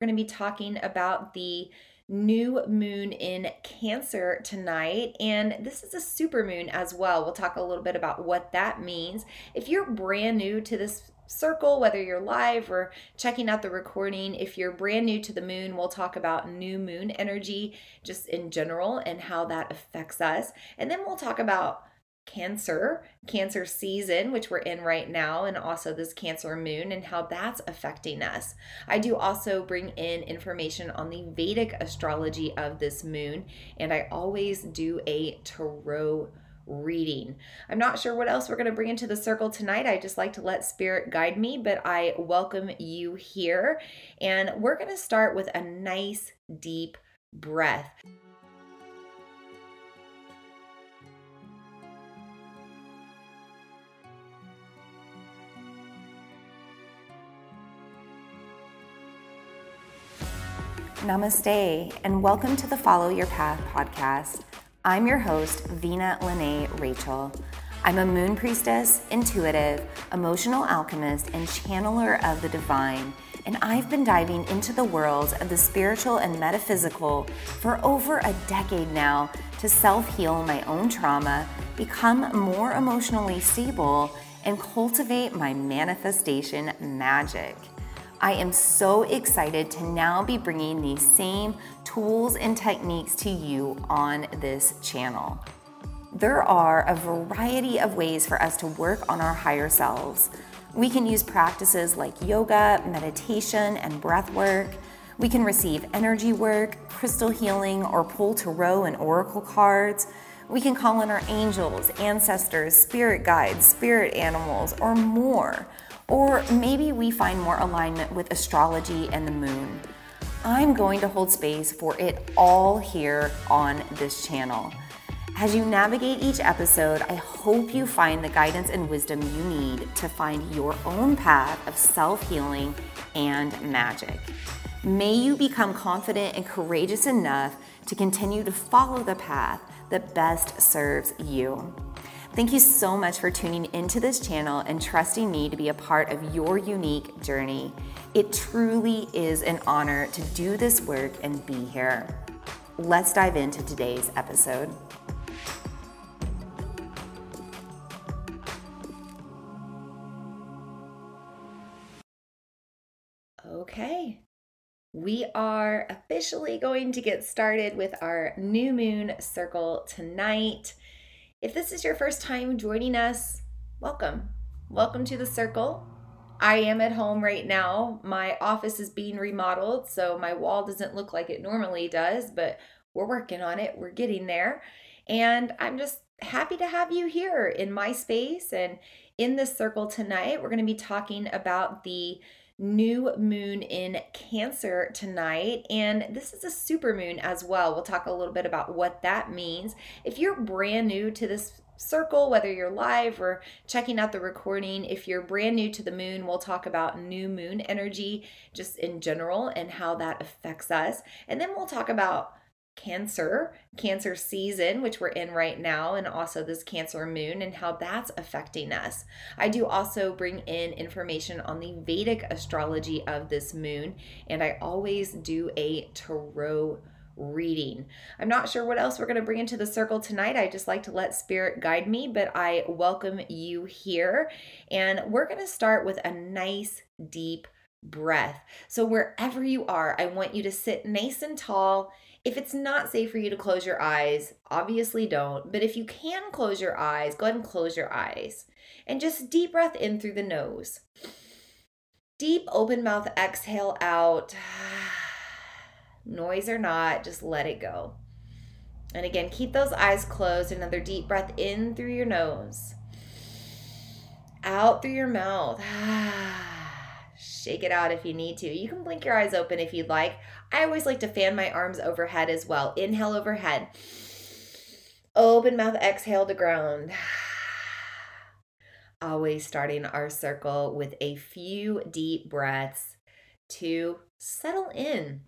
We're going to be talking about the new moon in Cancer tonight, and this is a super moon as well. We'll talk a little bit about what that means. If you're brand new to this circle, whether you're live or checking out the recording, if you're brand new to the moon, we'll talk about new moon energy just in general and how that affects us. And then we'll talk about Cancer, Cancer season, which we're in right now, and also this Cancer moon and how that's affecting us. I do also bring in information on the Vedic astrology of this moon, and I always do a tarot reading. I'm not sure what else we're going to bring into the circle tonight. I just like to let spirit guide me, but I welcome you here. And we're going to start with a nice deep breath. Namaste, and welcome to the Follow Your Path podcast. I'm your host, Vina Lene Rachel. I'm a moon priestess, intuitive, emotional alchemist, and channeler of the divine. And I've been diving into the worlds of the spiritual and metaphysical for over a decade now to self heal my own trauma, become more emotionally stable, and cultivate my manifestation magic. I am so excited to now be bringing these same tools and techniques to you on this channel. There are a variety of ways for us to work on our higher selves. We can use practices like yoga, meditation, and breath work. We can receive energy work, crystal healing, or pull tarot and oracle cards. We can call in our angels, ancestors, spirit guides, spirit animals, or more. Or maybe we find more alignment with astrology and the moon. I'm going to hold space for it all here on this channel. As you navigate each episode, I hope you find the guidance and wisdom you need to find your own path of self healing and magic. May you become confident and courageous enough to continue to follow the path that best serves you. Thank you so much for tuning into this channel and trusting me to be a part of your unique journey. It truly is an honor to do this work and be here. Let's dive into today's episode. Okay, we are officially going to get started with our new moon circle tonight. If this is your first time joining us, welcome. Welcome to the circle. I am at home right now. My office is being remodeled, so my wall doesn't look like it normally does, but we're working on it. We're getting there. And I'm just happy to have you here in my space and in this circle tonight. We're going to be talking about the new moon in Cancer tonight, and this is a super moon as well. We'll talk a little bit about what that means. If you're brand new to this circle, whether you're live or checking out the recording, if you're brand new to the moon, we'll talk about new moon energy just in general and how that affects us. And then we'll talk about Cancer, Cancer season, which we're in right now, and also this Cancer moon and how that's affecting us. I do also bring in information on the Vedic astrology of this moon, and I always do a tarot reading. I'm not sure what else we're going to bring into the circle tonight. I just like to let spirit guide me, but I welcome you here. And we're going to start with a nice deep breath. So, wherever you are, I want you to sit nice and tall if it's not safe for you to close your eyes, obviously don't. But if you can close your eyes, go ahead and close your eyes. And just deep breath in through the nose. Deep open mouth exhale out. Noise or not, just let it go. And again, keep those eyes closed. Another deep breath in through your nose, out through your mouth. Shake it out if you need to. You can blink your eyes open if you'd like. I always like to fan my arms overhead as well. Inhale overhead. Open mouth, exhale to ground. Always starting our circle with a few deep breaths to settle in.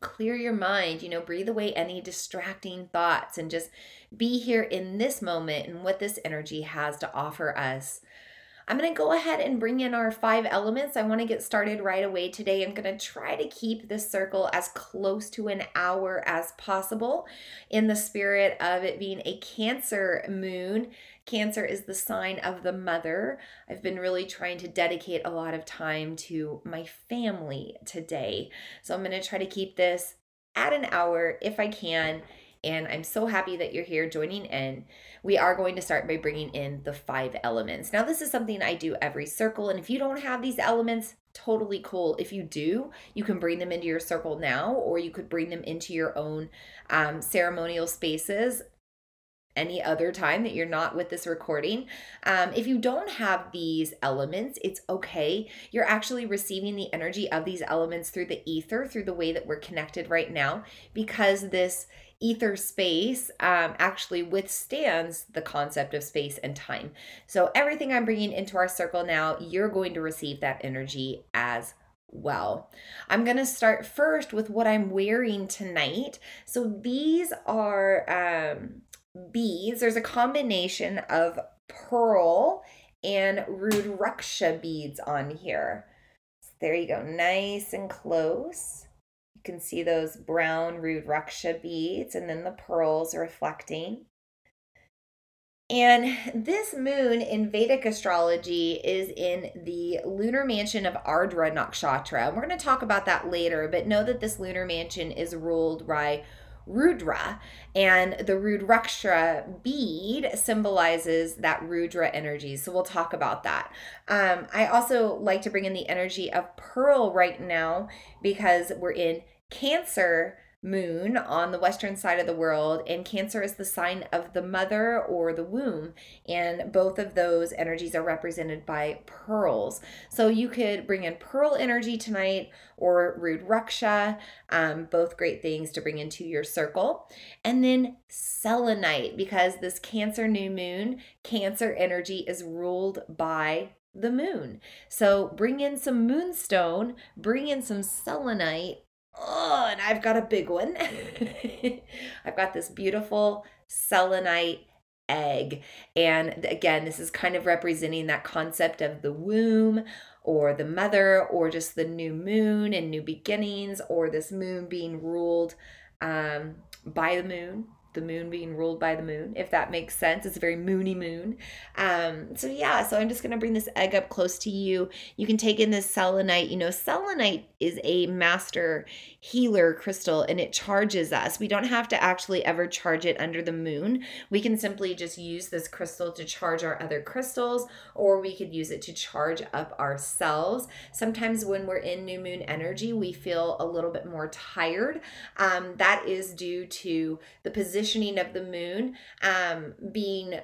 Clear your mind, you know, breathe away any distracting thoughts and just be here in this moment and what this energy has to offer us. I'm going to go ahead and bring in our five elements. I want to get started right away today. I'm going to try to keep this circle as close to an hour as possible in the spirit of it being a Cancer moon. Cancer is the sign of the mother. I've been really trying to dedicate a lot of time to my family today. So I'm going to try to keep this at an hour if I can and I'm so happy that you're here joining in. We are going to start by bringing in the five elements. Now, this is something I do every circle, and if you don't have these elements, totally cool. If you do, you can bring them into your circle now, or you could bring them into your own um, ceremonial spaces any other time that you're not with this recording. Um, if you don't have these elements, it's okay. You're actually receiving the energy of these elements through the ether, through the way that we're connected right now, because this ether space um, actually withstands the concept of space and time. So, everything I'm bringing into our circle now, you're going to receive that energy as well. I'm going to start first with what I'm wearing tonight. So, these are um, beads. There's a combination of pearl and Rudraksha beads on here. So there you go, nice and close. You can see those brown Rudraksha beads and then the pearls reflecting. And this moon in Vedic astrology is in the lunar mansion of Ardra Nakshatra. We're going to talk about that later, but know that this lunar mansion is ruled by Rudra, and the Rudraksha bead symbolizes that Rudra energy. So we'll talk about that. Um, I also like to bring in the energy of Pearl right now because we're in Cancer moon on the western side of the world and cancer is the sign of the mother or the womb and both of those energies are represented by pearls so you could bring in pearl energy tonight or rudraksha um, both great things to bring into your circle and then selenite because this cancer new moon cancer energy is ruled by the moon. So bring in some moonstone, bring in some selenite, Oh, and I've got a big one. I've got this beautiful selenite egg. And again, this is kind of representing that concept of the womb or the mother or just the new moon and new beginnings or this moon being ruled um, by the moon the moon being ruled by the moon, if that makes sense. It's a very moony moon. Um, so yeah, so I'm just gonna bring this egg up close to you. You can take in this selenite. You know, selenite is a master healer crystal and it charges us. We don't have to actually ever charge it under the moon. We can simply just use this crystal to charge our other crystals, or we could use it to charge up ourselves. Sometimes when we're in new moon energy, we feel a little bit more tired. Um, that is due to the position positioning of the moon um, being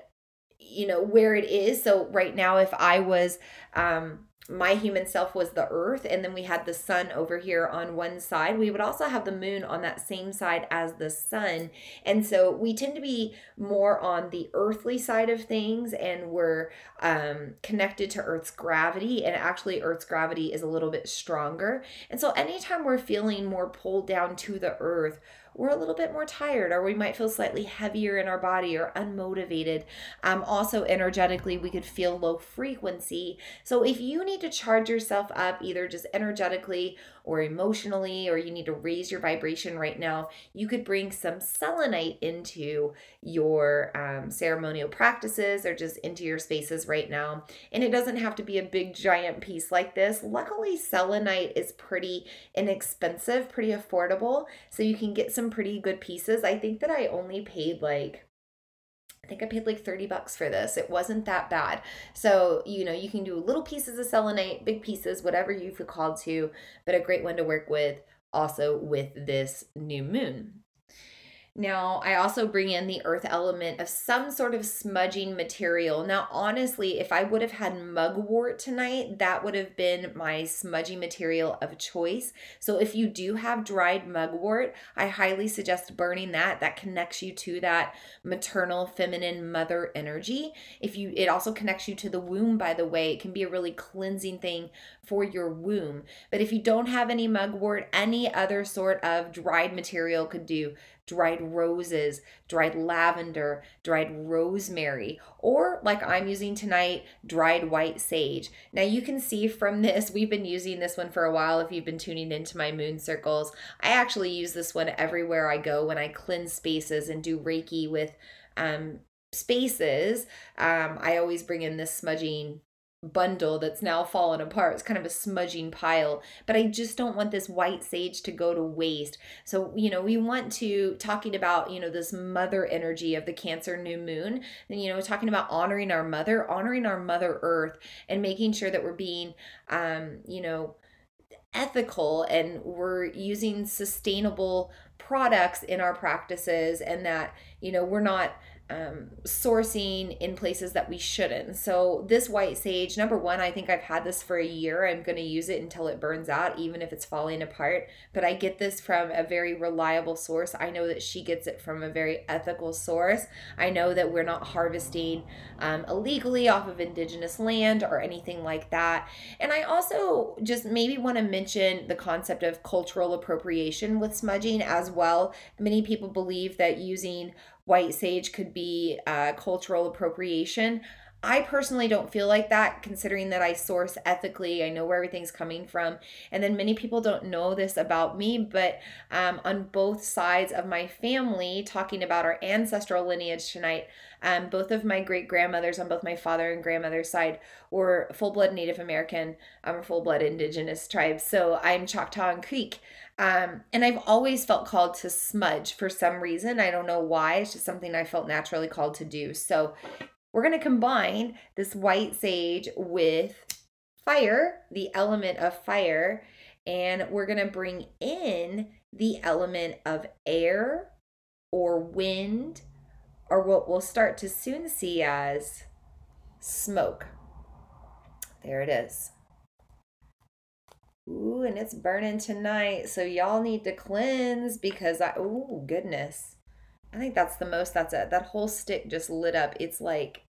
you know where it is. So right now if i was um my human self was the earth and then we had the sun over here on one side we would also have the moon on that same side as the sun. And so we tend to be more on the earthly side of things and we're um, connected to earth's gravity and actually earth's gravity is a little bit stronger. And so anytime we're feeling more pulled down to the earth we're a little bit more tired or we might feel slightly heavier in our body or unmotivated. Um, also, energetically, we could feel low frequency. So, if you need to charge yourself up, either just energetically or emotionally, or you need to raise your vibration right now, you could bring some selenite into your um, ceremonial practices or just into your spaces right now. And it doesn't have to be a big giant piece like this. Luckily, selenite is pretty inexpensive, pretty affordable. So you can get some pretty good pieces. I think that I only paid like I think I paid like 30 bucks for this. It wasn't that bad. So, you know, you can do little pieces of selenite, big pieces, whatever you feel called to, but a great one to work with also with this new moon. Now, I also bring in the earth element of some sort of smudging material. Now, honestly, if I would have had mugwort tonight, that would have been my smudging material of choice. So, if you do have dried mugwort, I highly suggest burning that. That connects you to that maternal, feminine mother energy. If you, it also connects you to the womb, by the way. It can be a really cleansing thing for your womb. But if you don't have any mugwort, any other sort of dried material could do dried roses, dried lavender, dried rosemary, or like I'm using tonight, dried white sage. Now you can see from this, we've been using this one for a while if you've been tuning into my moon circles. I actually use this one everywhere I go when I cleanse spaces and do Reiki with um, spaces. Um, I always bring in this smudging bundle that's now fallen apart. It's kind of a smudging pile, but I just don't want this white sage to go to waste. So, you know, we want to talking about, you know, this mother energy of the Cancer new moon, and you know, talking about honoring our mother, honoring our mother earth and making sure that we're being um, you know, ethical and we're using sustainable products in our practices and that, you know, we're not um, sourcing in places that we shouldn't. So, this white sage, number one, I think I've had this for a year. I'm going to use it until it burns out, even if it's falling apart. But I get this from a very reliable source. I know that she gets it from a very ethical source. I know that we're not harvesting um, illegally off of indigenous land or anything like that. And I also just maybe want to mention the concept of cultural appropriation with smudging as well. Many people believe that using white sage could be uh, cultural appropriation. I personally don't feel like that, considering that I source ethically. I know where everything's coming from. And then many people don't know this about me, but um, on both sides of my family, talking about our ancestral lineage tonight, um, both of my great grandmothers on both my father and grandmother's side were full blood Native American, um, full blood indigenous tribes. So I'm Choctaw and Creek. Um, and I've always felt called to smudge for some reason. I don't know why. It's just something I felt naturally called to do. So we're going to combine this white sage with fire, the element of fire, and we're going to bring in the element of air or wind or what we'll start to soon see as smoke. There it is. Ooh, and it's burning tonight. So y'all need to cleanse because I oh goodness. I think that's the most that's it. That whole stick just lit up. It's like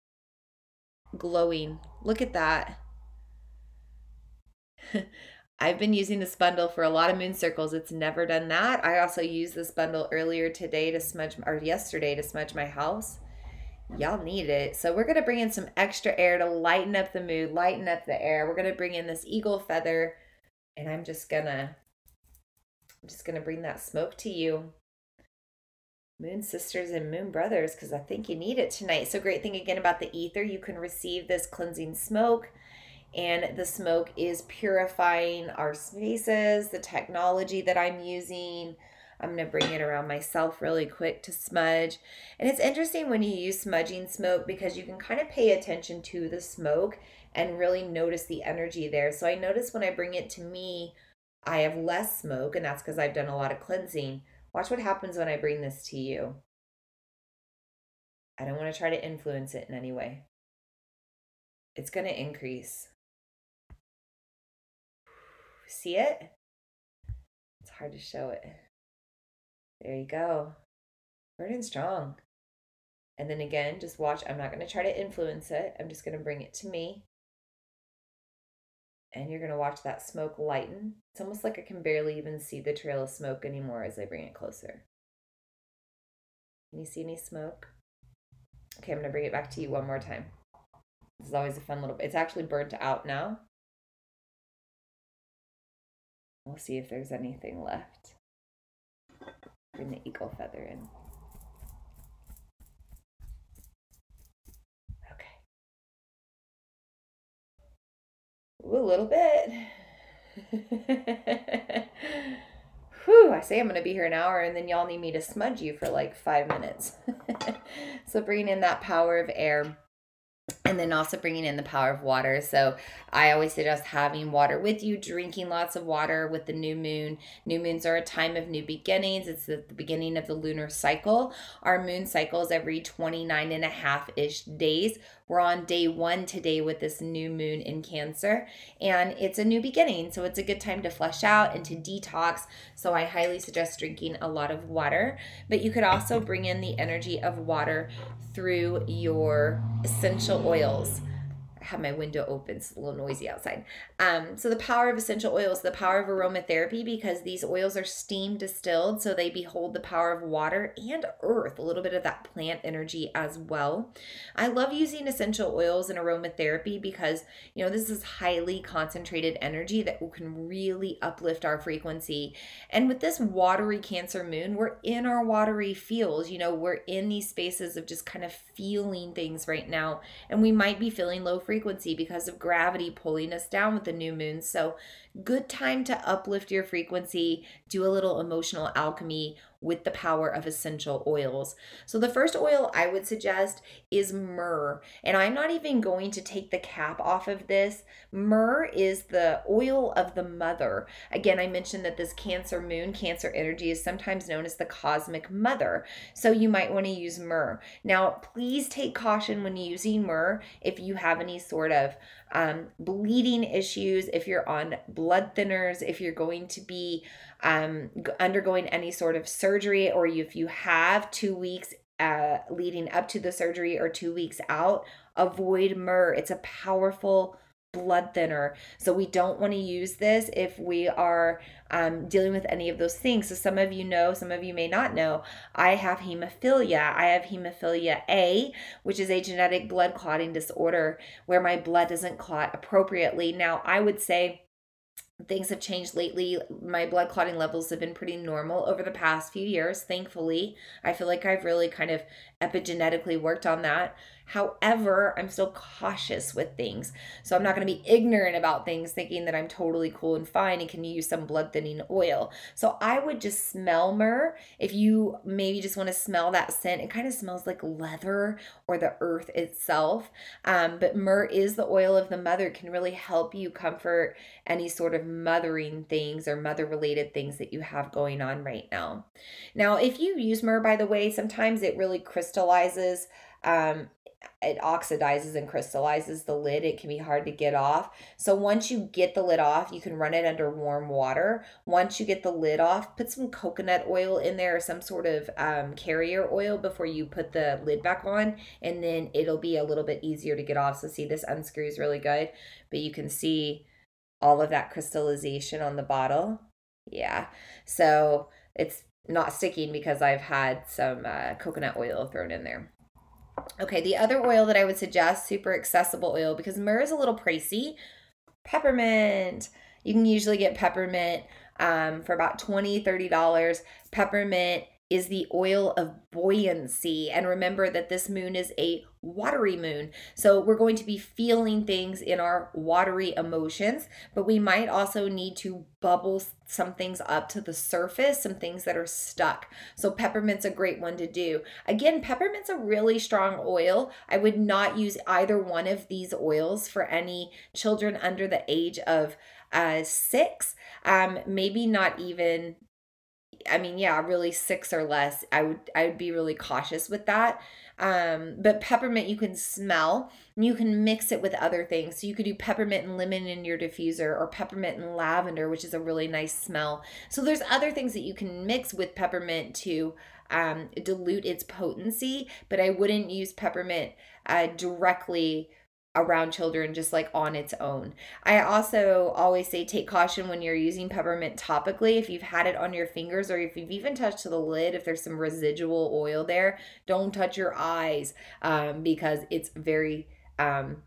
glowing. Look at that. I've been using this bundle for a lot of moon circles. It's never done that. I also used this bundle earlier today to smudge, or yesterday to smudge my house. Y'all need it. So we're going to bring in some extra air to lighten up the mood, lighten up the air. We're going to bring in this eagle feather and I'm just to I'm just to bring that smoke to you. Moon sisters and moon brothers because I think you need it tonight. So great thing again about the ether, you can receive this cleansing smoke and the smoke is purifying our spaces, the technology that I'm using. I'm going to bring it around myself really quick to smudge. And it's interesting when you use smudging smoke because you can kind of pay attention to the smoke and really notice the energy there. So I notice when I bring it to me, I have less smoke, and that's because I've done a lot of cleansing. Watch what happens when I bring this to you. I don't want to try to influence it in any way. It's going to increase. See it? It's hard to show it. There you go. Burning strong. And then again, just watch. I'm not going to try to influence it. I'm just going to bring it to me. And you're going to watch that smoke lighten. It's almost like I can barely even see the trail of smoke anymore as I bring it closer. Can you see any smoke? Okay, I'm going to bring it back to you one more time. This is always a fun little, it's actually burnt out now. We'll see if there's anything left. Bring the eagle feather in. Okay. Ooh, a little bit. Whew, I say I'm going to be here an hour and then y'all need me to smudge you for like five minutes. so bringing in that power of air and then also bringing in the power of water. So I always suggest having water with you, drinking lots of water with the new moon. New moons are a time of new beginnings. It's the, beginning of the lunar cycle. Our moon cycles every 29 and a half ish days. We're on day one today with this new moon in Cancer, and it's a new beginning. So it's a good time to flush out and to detox. So I highly suggest drinking a lot of water. But you could also bring in the energy of water through your essential oils. I have my window open. It's a little noisy outside. Um, so the power of essential oils, the power of aromatherapy, because these oils are steam distilled, so they behold the power of water and earth, a little bit of that plant energy as well. I love using essential oils in aromatherapy because you know this is highly concentrated energy that can really uplift our frequency. And with this watery Cancer moon, we're in our watery fields. You know, we're in these spaces of just kind of feeling things right now, and we might be feeling low frequency because of gravity pulling us down with the new moon. So, good time to uplift your frequency, do a little emotional alchemy with the power of essential oils. So, the first oil I would suggest is myrrh. And I'm not even going to take the cap off of this. Myrrh is the oil of the mother. Again, I mentioned that this Cancer moon, Cancer energy, is sometimes known as the cosmic mother. So, you might want to use myrrh. Now, please take caution when using myrrh if you have any sort of um, bleeding issues, if you're on blood thinners, if you're going to be um, undergoing any sort of surgery, or if you have two weeks uh, leading up to the surgery or two weeks out, avoid myrrh. It's a powerful blood thinner. So we don't want to use this if we are um, dealing with any of those things. So some of you know, some of you may not know, I have hemophilia. I have hemophilia A, which is a genetic blood clotting disorder where my blood doesn't clot appropriately. Now, I would say things have changed lately. My blood clotting levels have been pretty normal over the past few years, thankfully. I feel like I've really kind of epigenetically worked on that. However, I'm still cautious with things. So I'm not going to be ignorant about things thinking that I'm totally cool and fine and can use some blood thinning oil. So I would just smell myrrh. If you maybe just want to smell that scent, it kind of smells like leather or the earth itself. Um, but myrrh is the oil of the mother, can really help you comfort any sort of mothering things or mother related things that you have going on right now. Now, if you use myrrh, by the way, sometimes it really crystallizes um, it oxidizes and crystallizes the lid. It can be hard to get off. So once you get the lid off, you can run it under warm water. Once you get the lid off, put some coconut oil in there or some sort of um, carrier oil before you put the lid back on, and then it'll be a little bit easier to get off. So see, this unscrews really good, but you can see all of that crystallization on the bottle. Yeah. So it's not sticking because I've had some uh, coconut oil thrown in there. Okay, the other oil that I would suggest, super accessible oil, because myrrh is a little pricey, peppermint. You can usually get peppermint um, for about $20, $30. Peppermint is the oil of buoyancy. And remember that this moon is a watery moon. So we're going to be feeling things in our watery emotions, but we might also need to bubble some things up to the surface, some things that are stuck. So peppermint's a great one to do. Again, peppermint's a really strong oil. I would not use either one of these oils for any children under the age of uh, six. Um, maybe not even I mean, yeah, really six or less. I would I would be really cautious with that. Um, but peppermint you can smell. You can mix it with other things. So you could do peppermint and lemon in your diffuser, or peppermint and lavender, which is a really nice smell. So there's other things that you can mix with peppermint to um, dilute its potency. But I wouldn't use peppermint uh, directly around children just like on its own. I also always say take caution when you're using peppermint topically. If you've had it on your fingers or if you've even touched the lid, if there's some residual oil there, don't touch your eyes um, because it's very um,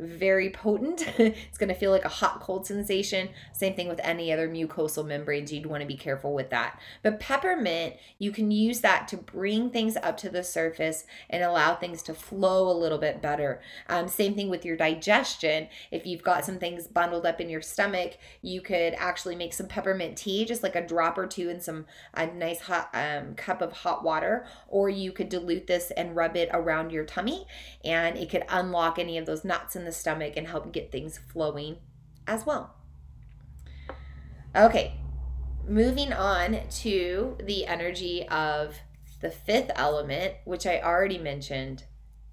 very potent. it's going to feel like a hot cold sensation. Same thing with any other mucosal membranes. You'd want to be careful with that. But peppermint, you can use that to bring things up to the surface and allow things to flow a little bit better. Um, same thing with your digestion. If you've got some things bundled up in your stomach, you could actually make some peppermint tea, just like a drop or two in some a nice hot um, cup of hot water, or you could dilute this and rub it around your tummy, and it could unlock any of those knots and the stomach and help get things flowing as well. Okay, moving on to the energy of the fifth element, which I already mentioned.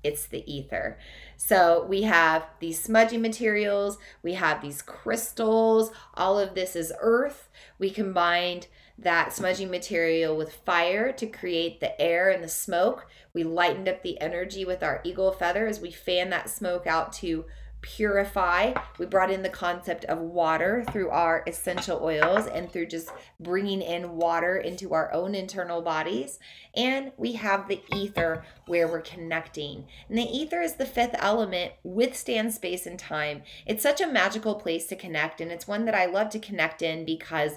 It's the ether. So we have these smudgy materials, we have these crystals, all of this is earth. We combined that smudgy material with fire to create the air and the smoke. We lightened up the energy with our eagle feather as we fan that smoke out to purify. We brought in the concept of water through our essential oils and through just bringing in water into our own internal bodies. And we have the ether where we're connecting. And the ether is the fifth element, withstands space and time. It's such a magical place to connect. And it's one that I love to connect in because,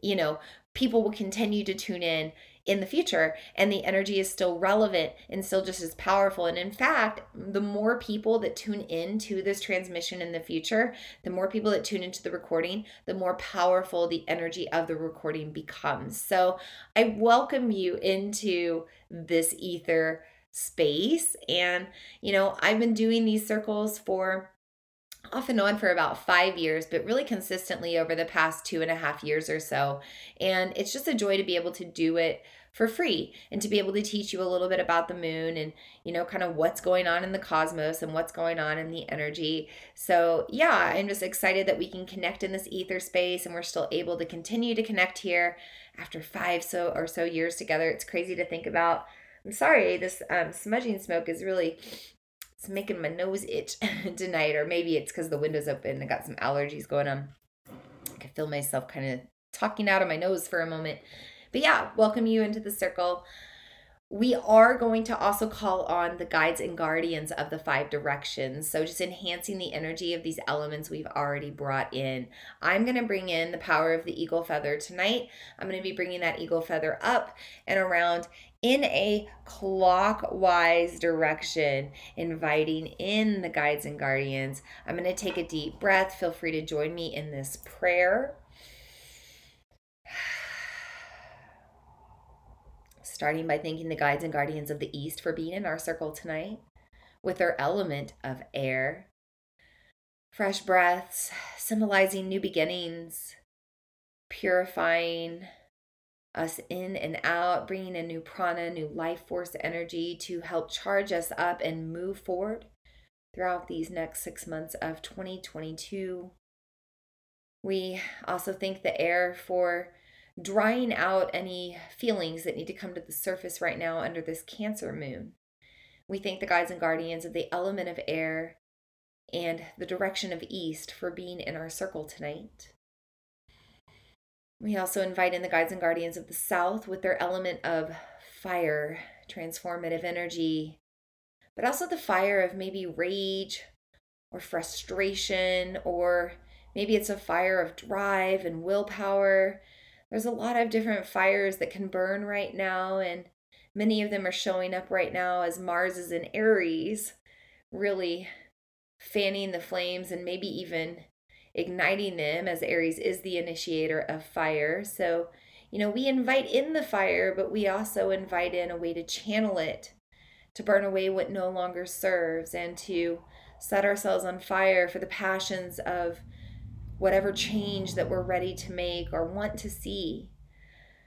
you know, people will continue to tune in in the future and the energy is still relevant and still just as powerful. And in fact the more people that tune in to this transmission in the future the more people that tune into the recording the more powerful the energy of the recording becomes. So i welcome you into this ether space. And you know i've been doing these circles for off and on for about five years, but really consistently over the past two and a half years or so. And it's just a joy to be able to do it for free and to be able to teach you a little bit about the moon and you know kind of what's going on in the cosmos and what's going on in the energy. So yeah i'm just excited that we can connect in this ether space and we're still able to continue to connect here after five so or so years together. It's crazy to think about. I'm sorry this um, smudging smoke is really it's making my nose itch tonight or maybe it's because the window's open i got some allergies going on i can feel myself kind of talking out of my nose for a moment but yeah, welcome you into the circle. We are going to also call on the guides and guardians of the five directions. So, just enhancing the energy of these elements we've already brought in. I'm going to bring in the power of the eagle feather tonight. I'm going to be bringing that eagle feather up and around in a clockwise direction, inviting in the guides and guardians. I'm going to take a deep breath. Feel free to join me in this prayer. starting by thanking the guides and guardians of the East for being in our circle tonight with their element of air. Fresh breaths, symbolizing new beginnings, purifying us in and out, bringing in new prana, new life force energy to help charge us up and move forward throughout these next six months of 2022. We also thank the air for drying out any feelings that need to come to the surface right now under this Cancer moon. We thank the guides and guardians of the element of air and the direction of east for being in our circle tonight. We also invite in the guides and guardians of the south with their element of fire, transformative energy, but also the fire of maybe rage or frustration, or maybe it's a fire of drive and willpower. There's a lot of different fires that can burn right now, and many of them are showing up right now as Mars is in Aries, really fanning the flames and maybe even igniting them, as Aries is the initiator of fire. So, you know, we invite in the fire, but we also invite in a way to channel it, to burn away what no longer serves, and to set ourselves on fire for the passions of whatever change that we're ready to make or want to see.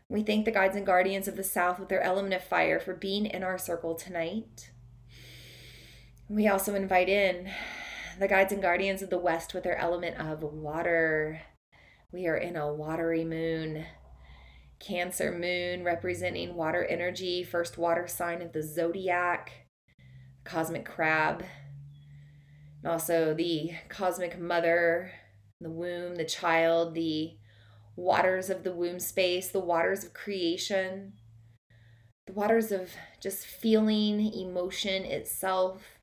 We thank the guides and guardians of the South with their element of fire for being in our circle tonight. We also invite in the guides and guardians of the West with their element of water. We are in a watery moon. Cancer moon representing water energy, first water sign of the zodiac, cosmic crab, and also the cosmic mother the womb, the child, the waters of the womb space, the waters of creation, the waters of just feeling emotion itself,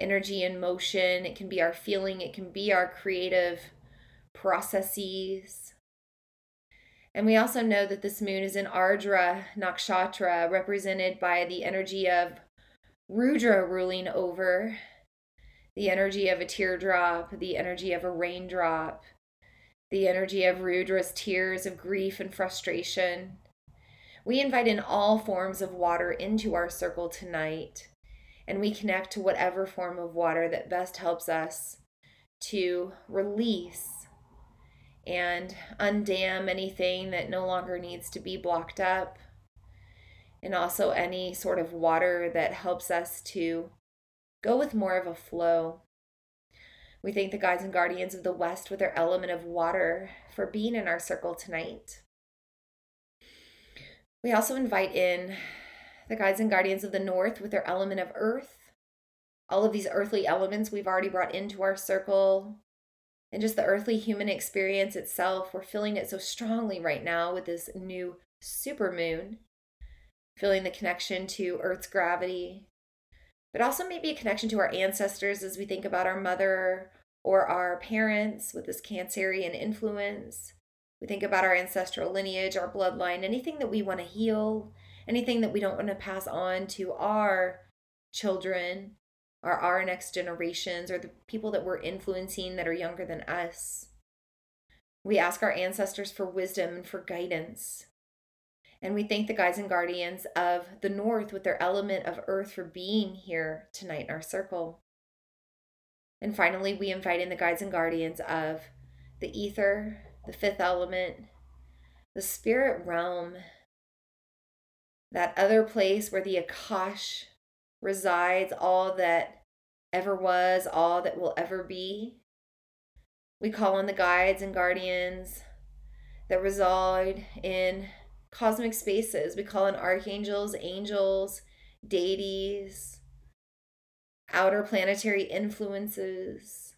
energy and motion. It can be our feeling, it can be our creative processes. And we also know that this moon is in Ardra Nakshatra, represented by the energy of Rudra ruling over the energy of a teardrop, the energy of a raindrop, the energy of Rudra's tears of grief and frustration. We invite in all forms of water into our circle tonight, and we connect to whatever form of water that best helps us to release and undam anything that no longer needs to be blocked up, and also any sort of water that helps us to Go with more of a flow. We thank the guides and guardians of the West with their element of water for being in our circle tonight. We also invite in the guides and guardians of the North with their element of earth, all of these earthly elements we've already brought into our circle, and just the earthly human experience itself. We're feeling it so strongly right now with this new super moon, feeling the connection to Earth's gravity, but also maybe a connection to our ancestors as we think about our mother or our parents with this Cancerian influence. We think about our ancestral lineage, our bloodline, anything that we want to heal, anything that we don't want to pass on to our children or our next generations or the people that we're influencing that are younger than us. We ask our ancestors for wisdom and for guidance. And we thank the guides and guardians of the North with their element of earth for being here tonight in our circle. And finally, we invite in the guides and guardians of the ether, the fifth element, the spirit realm, that other place where the Akash resides, all that ever was, all that will ever be. We call on the guides and guardians that reside in cosmic spaces. We call on archangels, angels, deities, outer planetary influences,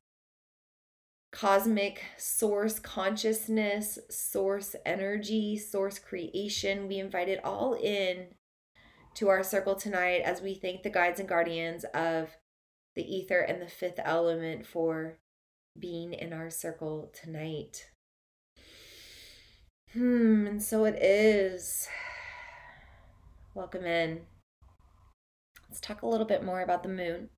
cosmic source consciousness, source energy, source creation. We invite it all in to our circle tonight as we thank the guides and guardians of the ether and the fifth element for being in our circle tonight. Hmm, and so it is. Welcome in. Let's talk a little bit more about the moon.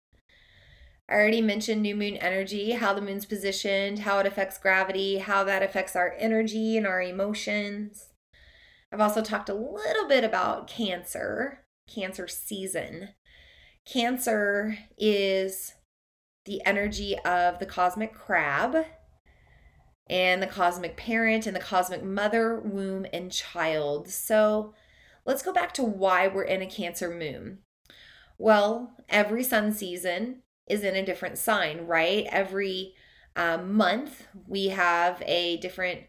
I already mentioned new moon energy, how the moon's positioned, how it affects gravity, how that affects our energy and our emotions. I've also talked a little bit about Cancer, Cancer season. Cancer is the energy of the cosmic crab and the cosmic parent and the cosmic mother, womb, and child. So let's go back to why we're in a Cancer moon. Well, every sun season is in a different sign, right? Every um, month we have a different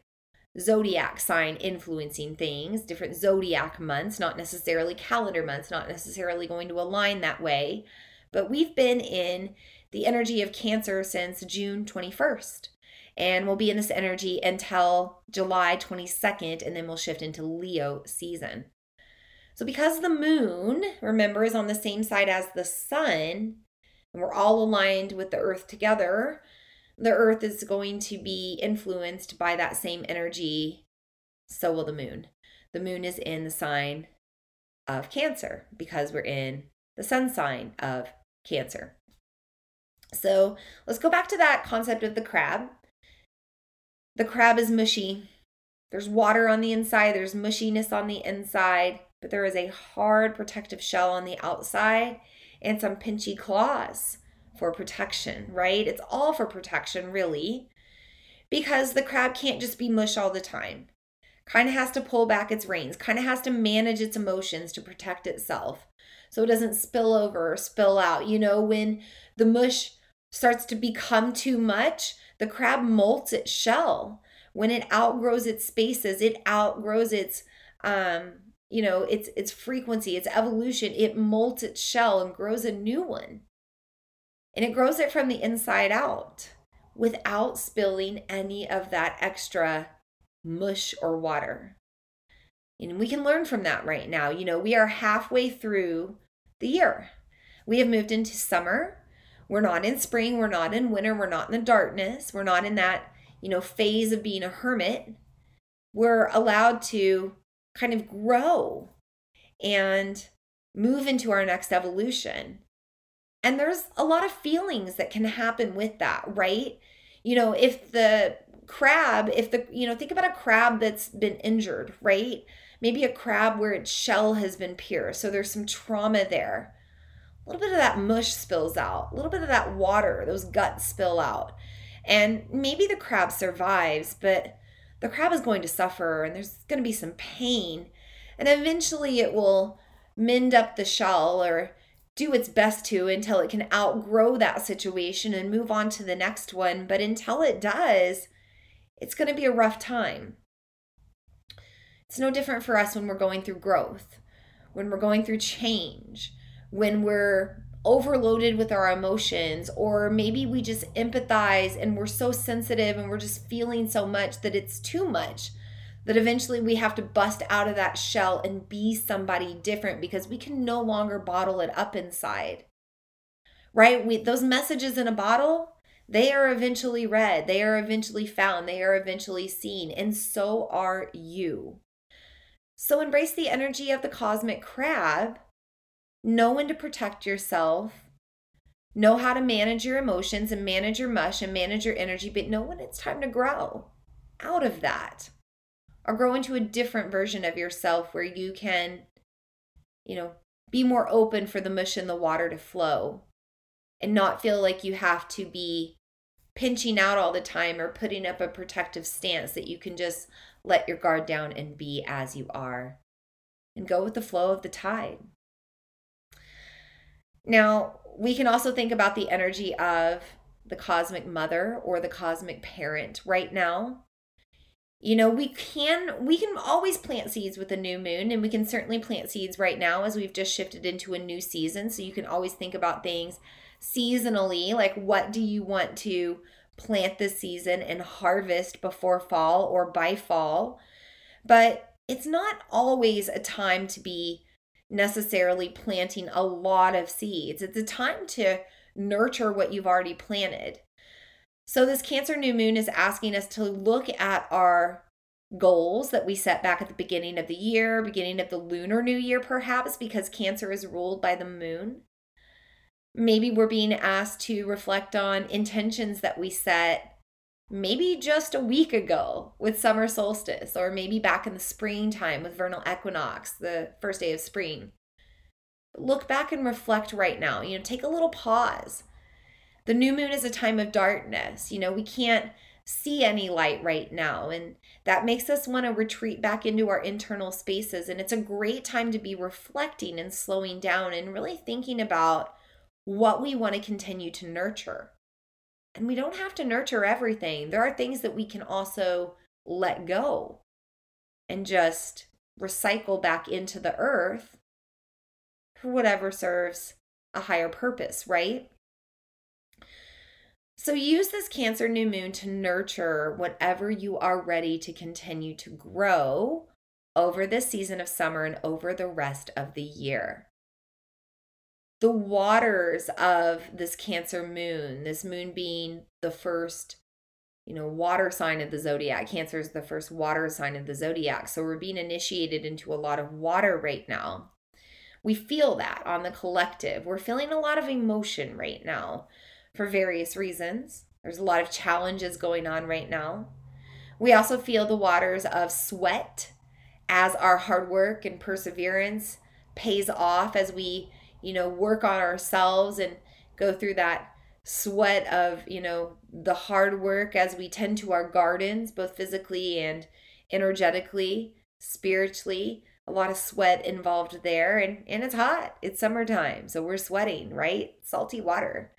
zodiac sign influencing things, different zodiac months, not necessarily calendar months, not necessarily going to align that way. But we've been in the energy of Cancer since June 21st and we'll be in this energy until July 22nd, and then we'll shift into Leo season. So, because the moon, remember, is on the same side as the sun, and we're all aligned with the earth together, the earth is going to be influenced by that same energy. So will the moon. The moon is in the sign of Cancer because we're in the sun sign of Cancer. So let's go back to that concept of the crab. The crab is mushy. There's water on the inside, there's mushiness on the inside, but there is a hard protective shell on the outside and some pinchy claws for protection, right? It's all for protection, really, because the crab can't just be mush all the time. Kind of has to pull back its reins, kind of has to manage its emotions to protect itself so it doesn't spill over or spill out. You know, when the mush starts to become too much, the crab molts its shell. When it outgrows its spaces, it outgrows its um, you know, its its frequency, its evolution, it molts its shell and grows a new one. And it grows it from the inside out without spilling any of that extra mush or water. And we can learn from that right now. You know, we are halfway through the year. We have moved into summer. We're not in spring, we're not in winter, we're not in the darkness, we're not in that, you know, phase of being a hermit. We're allowed to kind of grow and move into our next evolution. And there's a lot of feelings that can happen with that, right? You know, if the crab, if the, you know, think about a crab that's been injured, right? Maybe a crab where its shell has been pierced. So there's some trauma there a little bit of that mush spills out, a little bit of that water, those guts spill out. And maybe the crab survives, but the crab is going to suffer and there's going to be some pain. And eventually it will mend up the shell or do its best to until it can outgrow that situation and move on to the next one. But until it does, it's going to be a rough time. It's no different for us when we're going through growth, when we're going through change when we're overloaded with our emotions, or maybe we just empathize and we're so sensitive and we're just feeling so much that it's too much. That eventually we have to bust out of that shell and be somebody different because we can no longer bottle it up inside. Right? We, those messages in a bottle, they are eventually read, they are eventually found, they are eventually seen, and so are you. So embrace the energy of the cosmic crab. Know when to protect yourself. Know how to manage your emotions and manage your mush and manage your energy, but know when it's time to grow out of that or grow into a different version of yourself where you can, you know, be more open for the mush and the water to flow and not feel like you have to be pinching out all the time or putting up a protective stance that you can just let your guard down and be as you are and go with the flow of the tide. Now, we can also think about the energy of the cosmic mother or the cosmic parent right now. You know, we can we can always plant seeds with a new moon and we can certainly plant seeds right now as we've just shifted into a new season, so you can always think about things seasonally, like what do you want to plant this season and harvest before fall or by fall. But it's not always a time to be necessarily planting a lot of seeds. It's a time to nurture what you've already planted. So, this Cancer new moon is asking us to look at our goals that we set back at the beginning of the year, beginning of the lunar new year, perhaps, because Cancer is ruled by the moon maybe we're being asked to reflect on intentions that we set maybe just a week ago with summer solstice, or maybe back in the springtime with vernal equinox, the first day of spring. Look back and reflect right now. You know, take a little pause. The new moon is a time of darkness. You know, we can't see any light right now. And that makes us want to retreat back into our internal spaces. And it's a great time to be reflecting and slowing down and really thinking about what we want to continue to nurture. And we don't have to nurture everything. There are things that we can also let go and just recycle back into the earth for whatever serves a higher purpose, right? So use this Cancer new moon to nurture whatever you are ready to continue to grow over this season of summer and over the rest of the year the waters of this Cancer moon, this moon being the first, you know, water sign of the zodiac. Cancer is the first water sign of the zodiac. So we're being initiated into a lot of water right now. We feel that on the collective. We're feeling a lot of emotion right now for various reasons. There's a lot of challenges going on right now. We also feel the waters of sweat as our hard work and perseverance pays off as we you know, work on ourselves and go through that sweat of, you know, the hard work as we tend to our gardens, both physically and energetically, spiritually. A lot of sweat involved there, and, and it's hot. It's summertime, so we're sweating, right? Salty water.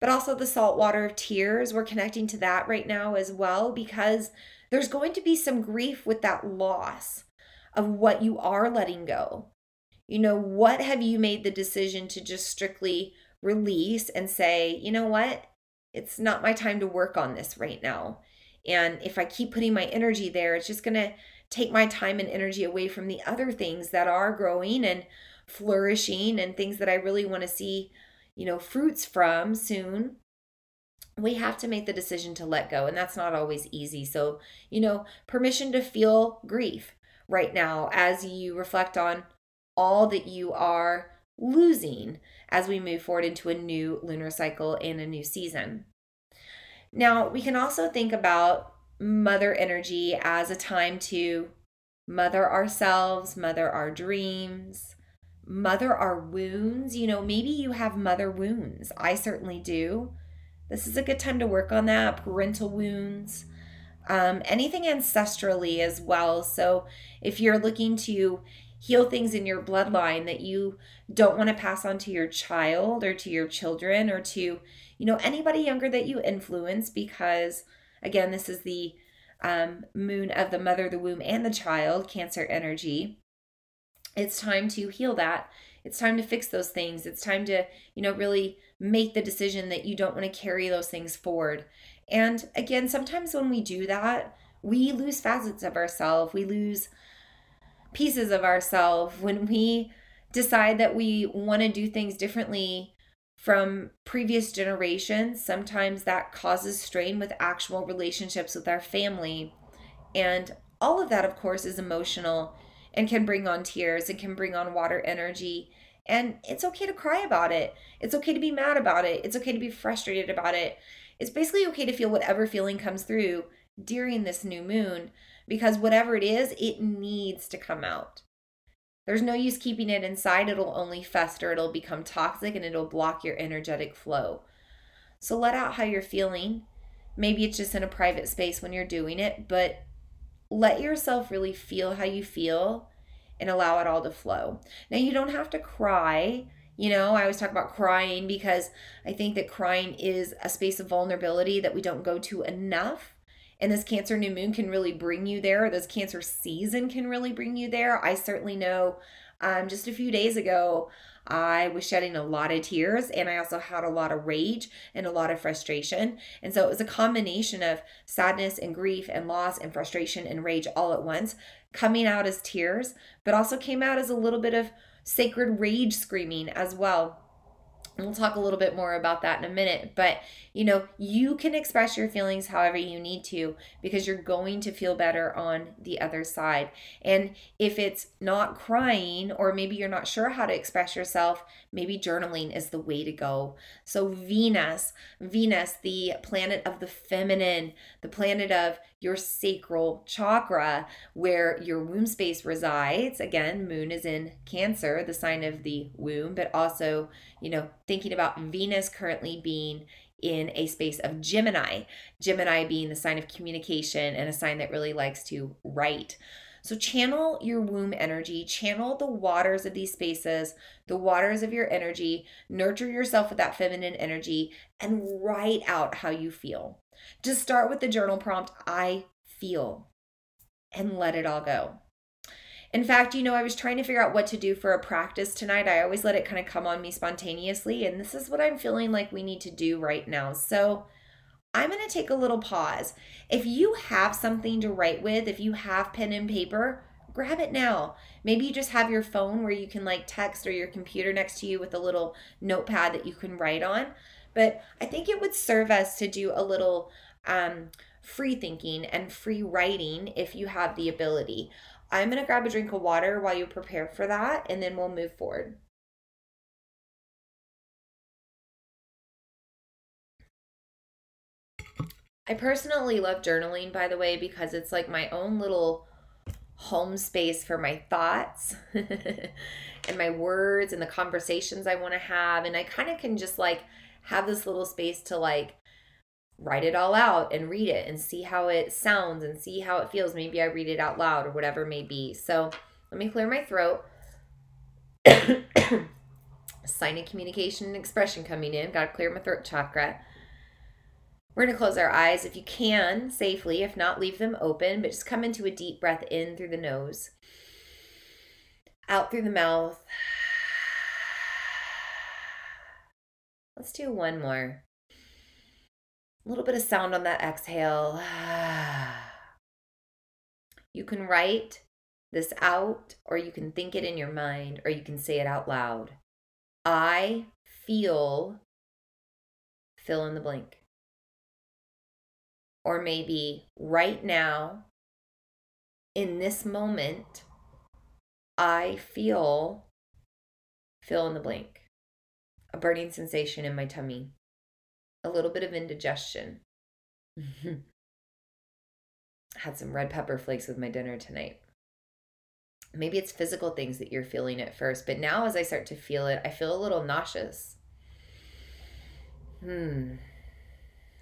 But also the salt water of tears, we're connecting to that right now as well because there's going to be some grief with that loss of what you are letting go you know, what have you made the decision to just strictly release and say, you know what? It's not my time to work on this right now. And if I keep putting my energy there, it's just going to take my time and energy away from the other things that are growing and flourishing and things that I really want to see, you know, fruits from soon. We have to make the decision to let go, and that's not always easy. So, you know, permission to feel grief right now as you reflect on all that you are losing as we move forward into a new lunar cycle and a new season. Now, we can also think about mother energy as a time to mother ourselves, mother our dreams, mother our wounds. You know, maybe you have mother wounds. I certainly do. This is a good time to work on that. Parental wounds, um, anything ancestrally as well. So, if you're looking to heal things in your bloodline that you don't want to pass on to your child or to your children or to you know anybody younger that you influence because again this is the um, moon of the mother the womb and the child cancer energy it's time to heal that. It's time to fix those things. It's time to, you know, really make the decision that you don't want to carry those things forward. And again, sometimes when we do that, we lose facets of ourselves. We lose pieces of ourselves when we decide that we want to do things differently from previous generations. Sometimes that causes strain with actual relationships with our family. And all of that, of course, is emotional and can bring on tears and can bring on water energy. And it's okay to cry about it. It's okay to be mad about it. It's okay to be frustrated about it. It's basically okay to feel whatever feeling comes through during this new moon because whatever it is, it needs to come out. There's no use keeping it inside. It'll only fester, it'll become toxic, and it'll block your energetic flow. So let out how you're feeling. Maybe it's just in a private space when you're doing it, but let yourself really feel how you feel and allow it all to flow. Now, you don't have to cry. You know, I always talk about crying because I think that crying is a space of vulnerability that we don't go to enough. And this Cancer new moon can really bring you there. This Cancer season can really bring you there. I certainly know um, just a few days ago, I was shedding a lot of tears and I also had a lot of rage and a lot of frustration. And so it was a combination of sadness and grief and loss and frustration and rage all at once coming out as tears, but also came out as a little bit of sacred rage screaming as well. We'll talk a little bit more about that in a minute. But, you know, you can express your feelings however you need to because you're going to feel better on the other side. And if it's not crying, or maybe you're not sure how to express yourself, maybe journaling is the way to go. So, Venus, Venus, the planet of the feminine, the planet of your sacral chakra, where your womb space resides. Again, moon is in Cancer, the sign of the womb, but also, you know, thinking about Venus currently being in a space of Gemini, Gemini being the sign of communication and a sign that really likes to write. So, channel your womb energy, channel the waters of these spaces, the waters of your energy, nurture yourself with that feminine energy, and write out how you feel. Just start with the journal prompt, I feel, and let it all go. In fact, you know, I was trying to figure out what to do for a practice tonight. I always let it kind of come on me spontaneously, and this is what I'm feeling like we need to do right now. So, I'm going to take a little pause. If you have something to write with, if you have pen and paper, grab it now. Maybe you just have your phone where you can like text or your computer next to you with a little notepad that you can write on. But I think it would serve us to do a little um, free thinking and free writing if you have the ability. I'm going to grab a drink of water while you prepare for that, and then we'll move forward. I personally love journaling, by the way, because it's like my own little home space for my thoughts and my words and the conversations I want to have. And I kind of can just like have this little space to like write it all out and read it and see how it sounds and see how it feels. Maybe I read it out loud or whatever may be. So let me clear my throat. Sign of communication and expression coming in. Got to clear my throat chakra. We're going to close our eyes if you can safely. If not, leave them open, but just come into a deep breath in through the nose, out through the mouth. Let's do one more. A little bit of sound on that exhale. You can write this out, or you can think it in your mind, or you can say it out loud. I feel, fill in the blank. Or maybe right now, in this moment, I feel fill in the blank. A burning sensation in my tummy, a little bit of indigestion. Had some red pepper flakes with my dinner tonight. Maybe it's physical things that you're feeling at first, but now as I start to feel it, I feel a little nauseous. Hmm.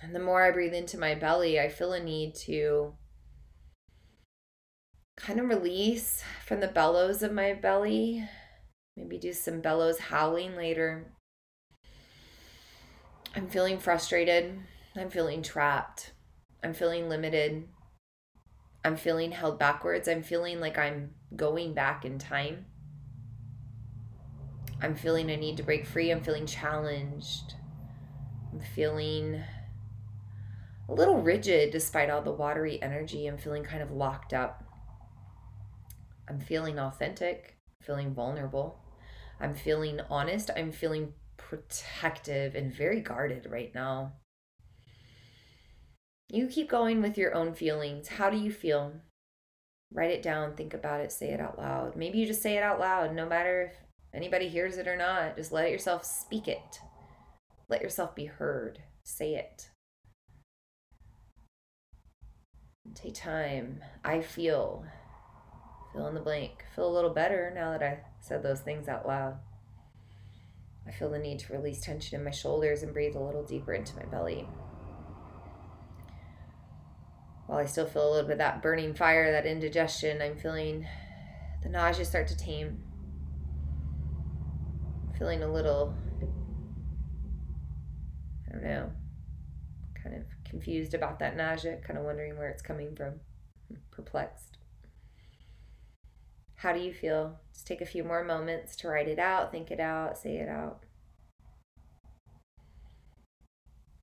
And the more I breathe into my belly, I feel a need to kind of release from the bellows of my belly. Maybe do some bellows howling later. I'm feeling frustrated. I'm feeling trapped. I'm feeling limited. I'm feeling held backwards. I'm feeling like I'm going back in time. I'm feeling a need to break free. I'm feeling challenged. I'm feeling a little rigid despite all the watery energy. I'm feeling kind of locked up. I'm feeling authentic, feeling vulnerable. I'm feeling honest. I'm feeling protective and very guarded right now. You keep going with your own feelings. How do you feel? Write it down, think about it, say it out loud. Maybe you just say it out loud, no matter if anybody hears it or not. Just let yourself speak it. Let yourself be heard. Say it. Take time. I feel. Fill in the blank. Feel a little better now that I said those things out loud. I feel the need to release tension in my shoulders and breathe a little deeper into my belly. While I still feel a little bit of that burning fire, that indigestion, I'm feeling the nausea start to tame. feeling a little, I don't know, kind of confused about that nausea, kind of wondering where it's coming from, perplexed. How do you feel? Just take a few more moments to write it out, think it out, say it out.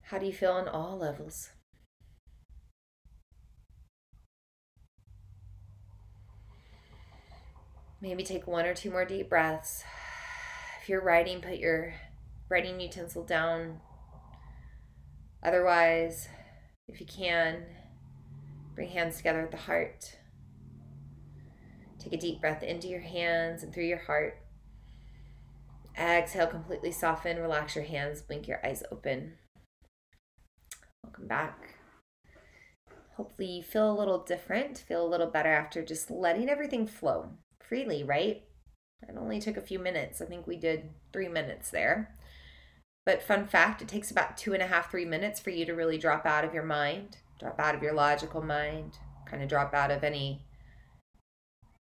How do you feel on all levels? Maybe take one or two more deep breaths. If you're writing, put your writing utensil down. Otherwise, if you can, bring hands together at the heart. Take a deep breath into your hands and through your heart. Exhale, completely soften, relax your hands, blink your eyes open. Welcome back. Hopefully, you feel a little different, feel a little better after just letting everything flow freely, right? It only took a few minutes. I think we did three minutes there. But, fun fact, it takes about two and a half, three minutes for you to really drop out of your mind, drop out of your logical mind, kind of drop out of any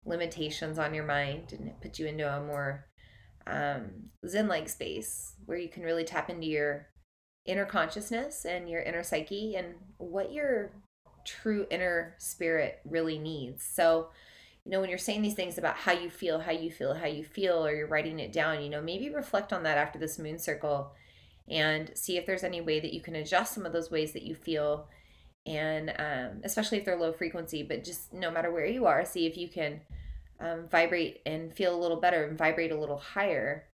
limitations on your mind and it puts you into a more um, zen like space where you can really tap into your inner consciousness and your inner psyche and what your true inner spirit really needs. So, you know, when you're saying these things about how you feel, how you feel, how you feel, or you're writing it down, you know, maybe reflect on that after this moon circle and see if there's any way that you can adjust some of those ways that you feel and um, especially if they're low frequency but just no matter where you are see if you can um, vibrate and feel a little better and vibrate a little higher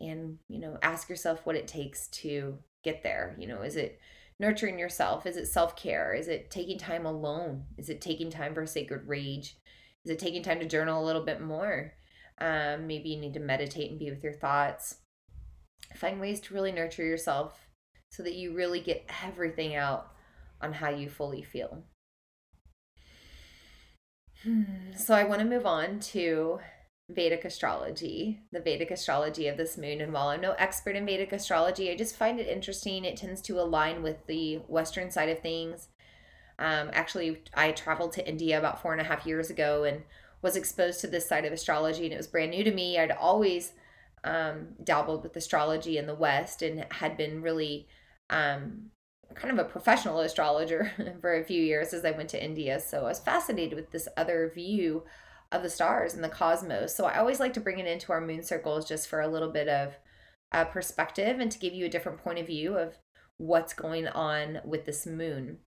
and you know ask yourself what it takes to get there. You know is it nurturing yourself? Is it self-care? Is it taking time alone? Is it taking time for sacred rage? Is it taking time to journal a little bit more? Um, maybe you need to meditate and be with your thoughts. Find ways to really nurture yourself so that you really get everything out on how you fully feel. Hmm, so I want to move on to Vedic astrology, the Vedic astrology of this moon. And while I'm no expert in Vedic astrology, I just find it interesting. It tends to align with the Western side of things. Um, actually, I traveled to India about four and a half years ago and was exposed to this side of astrology, and it was brand new to me. I'd always um, dabbled with astrology in the West and had been really um, kind of a professional astrologer for a few years as I went to India. So I was fascinated with this other view of the stars and the cosmos. So I always like to bring it into our moon circles just for a little bit of uh, perspective and to give you a different point of view of what's going on with this moon.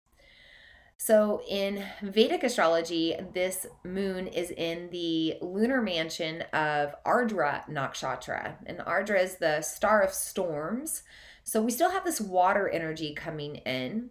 So, in Vedic astrology, this moon is in the lunar mansion of Ardra Nakshatra. And Ardra is the star of storms. So, we still have this water energy coming in.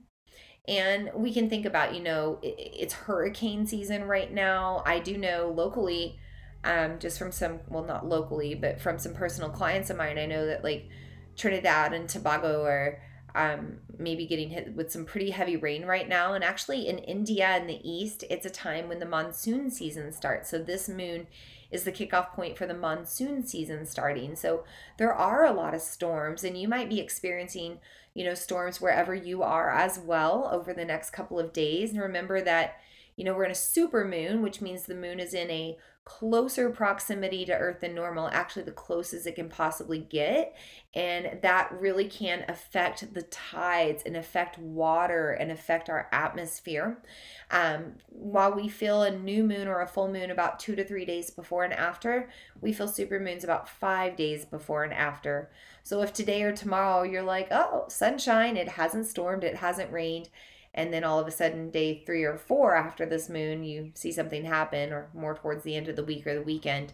And we can think about, you know, it's hurricane season right now. I do know locally, um, just from some, well, not locally, but from some personal clients of mine, I know that like Trinidad and Tobago are um, maybe getting hit with some pretty heavy rain right now. And actually, in India in the east, it's a time when the monsoon season starts. So, this moon is the kickoff point for the monsoon season starting. So, there are a lot of storms, and you might be experiencing, you know, storms wherever you are as well over the next couple of days. And remember that, you know, we're in a super moon, which means the moon is in a closer proximity to Earth than normal, actually, the closest it can possibly get. And that really can affect the tides and affect water and affect our atmosphere. Um, while we feel a new moon or a full moon about two to three days before and after, we feel super moons about five days before and after. So if today or tomorrow you're like, oh, sunshine, it hasn't stormed, it hasn't rained, and then all of a sudden day three or four after this moon you see something happen or more towards the end of the week or the weekend.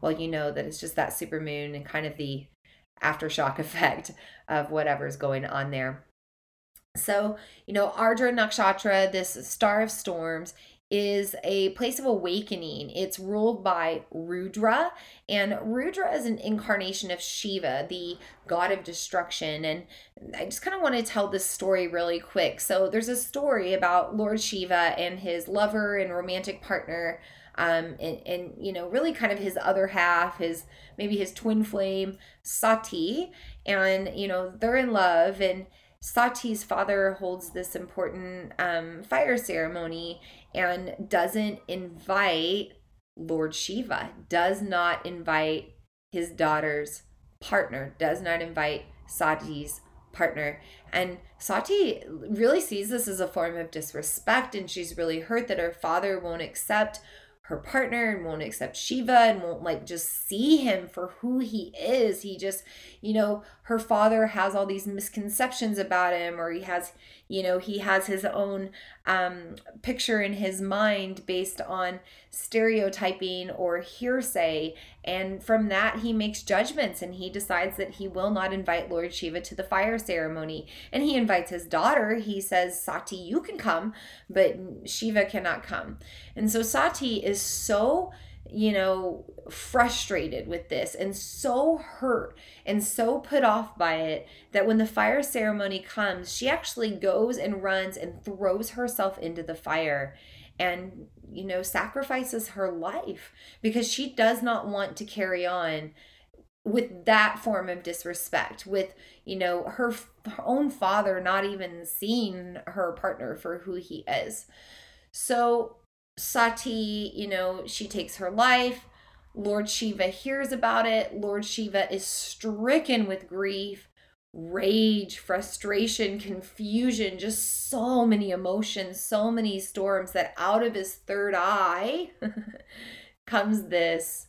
Well you know that it's just that super moon and kind of the aftershock effect of whatever's going on there. So you know ardra nakshatra this star of storms is a place of awakening. It's ruled by Rudra, and Rudra is an incarnation of Shiva, the god of destruction. And I just kind of want to tell this story really quick. So, there's a story about Lord Shiva and his lover and romantic partner. Um, and, and you know really kind of his other half his maybe his twin flame sati and you know they're in love and Sati's father holds this important um, fire ceremony and doesn't invite Lord Shiva, does not invite his daughter's partner, does not invite Sati's partner. And Sati really sees this as a form of disrespect, and she's really hurt that her father won't accept her partner and won't accept Shiva and won't like just see him for who he is. He just, you know, her father has all these misconceptions about him or he has, you know, he has his own um, picture in his mind based on stereotyping or hearsay. And from that, he makes judgments and he decides that he will not invite Lord Shiva to the fire ceremony. And he invites his daughter. He says, Sati, you can come, but Shiva cannot come. And so Sati is so you know, frustrated with this and so hurt and so put off by it that when the fire ceremony comes, she actually goes and runs and throws herself into the fire and, you know, sacrifices her life because she does not want to carry on with that form of disrespect with you know her, her own father not even seeing her partner for who he is. So Sati, you know, she takes her life. Lord Shiva hears about it. Lord Shiva is stricken with grief, rage, frustration, confusion, just so many emotions, so many storms that out of his third eye comes this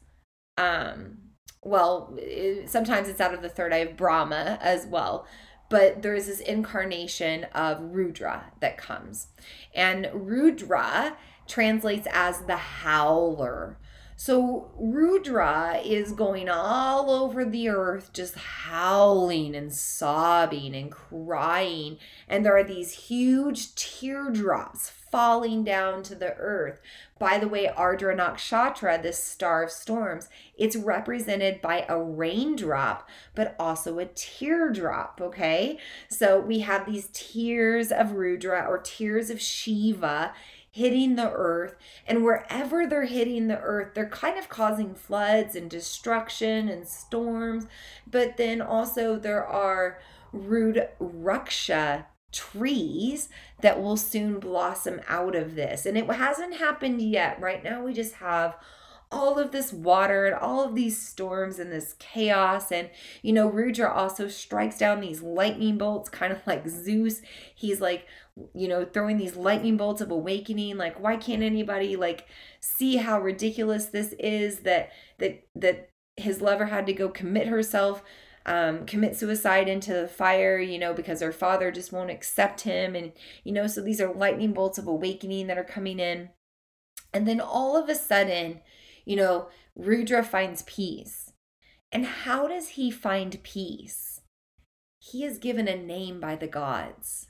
um well, it, sometimes it's out of the third eye of Brahma as well but there is this incarnation of Rudra that comes. And Rudra translates as the howler. So Rudra is going all over the earth, just howling and sobbing and crying. And there are these huge teardrops falling down to the earth. By the way, Ardra Nakshatra, this star of storms, it's represented by a raindrop, but also a teardrop, okay? So we have these tears of Rudra or tears of Shiva hitting the earth. And wherever they're hitting the earth, they're kind of causing floods and destruction and storms. But then also there are rude ruksha trees that will soon blossom out of this. And it hasn't happened yet. Right now, we just have all of this water and all of these storms and this chaos. And, you know, Rudra also strikes down these lightning bolts, kind of like Zeus. He's like, you know, throwing these lightning bolts of awakening. Like, why can't anybody like see how ridiculous this is that, that, that his lover had to go commit herself um, commit suicide into the fire, you know, because her father just won't accept him. And, you know, so these are lightning bolts of awakening that are coming in. And then all of a sudden, you know, Rudra finds peace. And how does he find peace? He is given a name by the gods.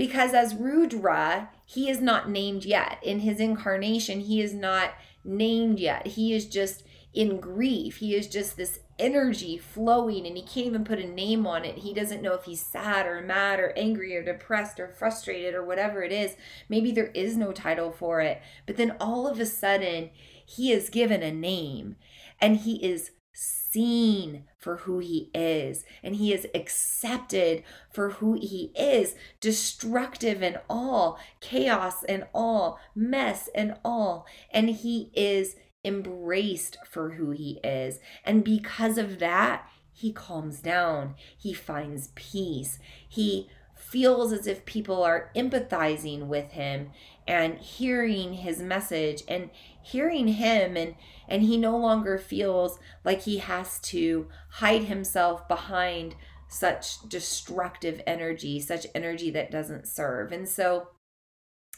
Because as Rudra, he is not named yet. In his incarnation, he is not named yet. He is just in grief. He is just this energy flowing and he can't even put a name on it. He doesn't know if he's sad or mad or angry or depressed or frustrated or whatever it is. Maybe there is no title for it. But then all of a sudden, he is given a name and he is seen for who he is. And he is accepted for who he is. Destructive and all chaos and all mess and all. And he is embraced for who he is. And because of that, he calms down, he finds peace, he feels as if people are empathizing with him and hearing his message and hearing him and and he no longer feels like he has to hide himself behind such destructive energy such energy that doesn't serve and so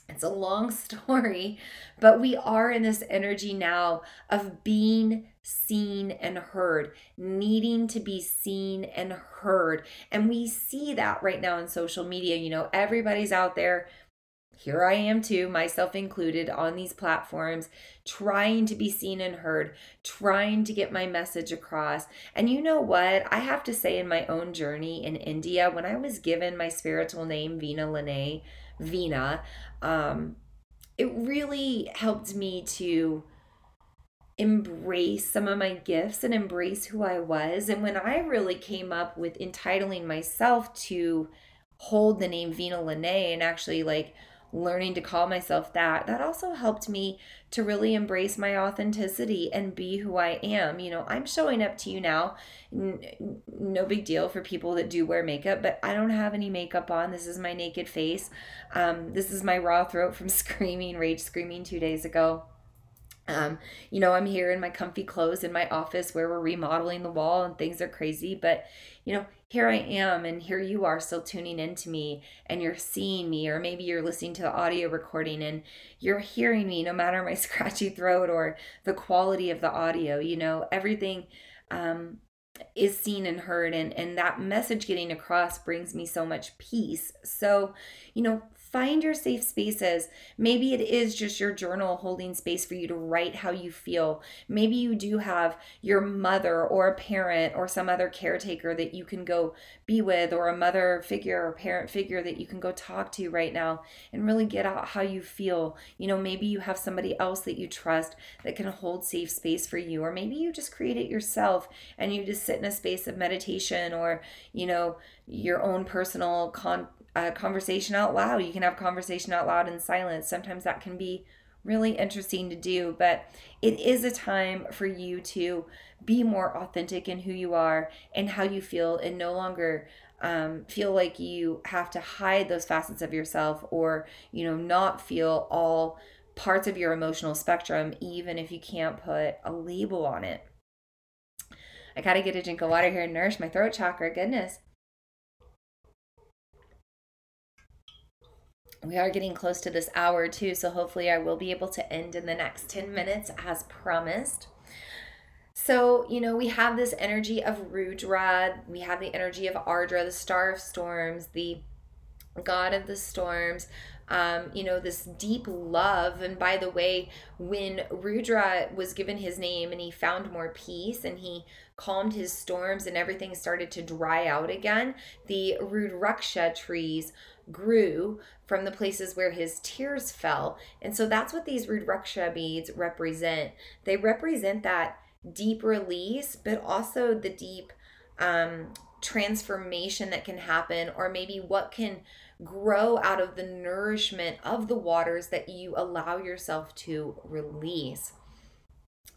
it's a long story, but we are in this energy now of being seen and heard, needing to be seen and heard. And we see that right now in social media. You know, everybody's out there. Here I am too, myself included, on these platforms, trying to be seen and heard, trying to get my message across. And you know what? I have to say, in my own journey in India, when I was given my spiritual name, Vina Lene, Vina, um, it really helped me to embrace some of my gifts and embrace who I was. And when I really came up with entitling myself to hold the name Vina Lene and actually like learning to call myself that, that also helped me to really embrace my authenticity and be who I am. You know, I'm showing up to you now. No big deal for people that do wear makeup, but I don't have any makeup on. This is my naked face. Um, this is my raw throat from screaming, rage screaming two days ago. Um, you know, I'm here in my comfy clothes in my office where we're remodeling the wall and things are crazy, but you know, here I am and here you are still tuning into me and you're seeing me, or maybe you're listening to the audio recording and you're hearing me no matter my scratchy throat or the quality of the audio, you know, everything um, is seen and heard and and that message getting across brings me so much peace. So you know Find your safe spaces. Maybe it is just your journal holding space for you to write how you feel. Maybe you do have your mother or a parent or some other caretaker that you can go be with, or a mother figure or parent figure that you can go talk to right now and really get out how you feel. You know, maybe you have somebody else that you trust that can hold safe space for you, or maybe you just create it yourself and you just sit in a space of meditation or, you know, your own personal con conversation out loud. You can have conversation out loud in silence. Sometimes that can be really interesting to do, but it is a time for you to be more authentic in who you are and how you feel and no longer um, feel like you have to hide those facets of yourself or, you know, not feel all parts of your emotional spectrum, even if you can't put a label on it. I gotta get a drink of water here and nourish my throat chakra. Goodness. We are getting close to this hour too, so hopefully I will be able to end in the next 10 minutes as promised. So, you know, we have this energy of Rudra, we have the energy of Ardra, the star of storms, the god of the storms, um, you know, this deep love. And by the way, when Rudra was given his name and he found more peace and he calmed his storms and everything started to dry out again, the Rudraksha trees grew from the places where his tears fell. And so that's what these Rudraksha beads represent. They represent that deep release, but also the deep um, transformation that can happen, or maybe what can grow out of the nourishment of the waters that you allow yourself to release.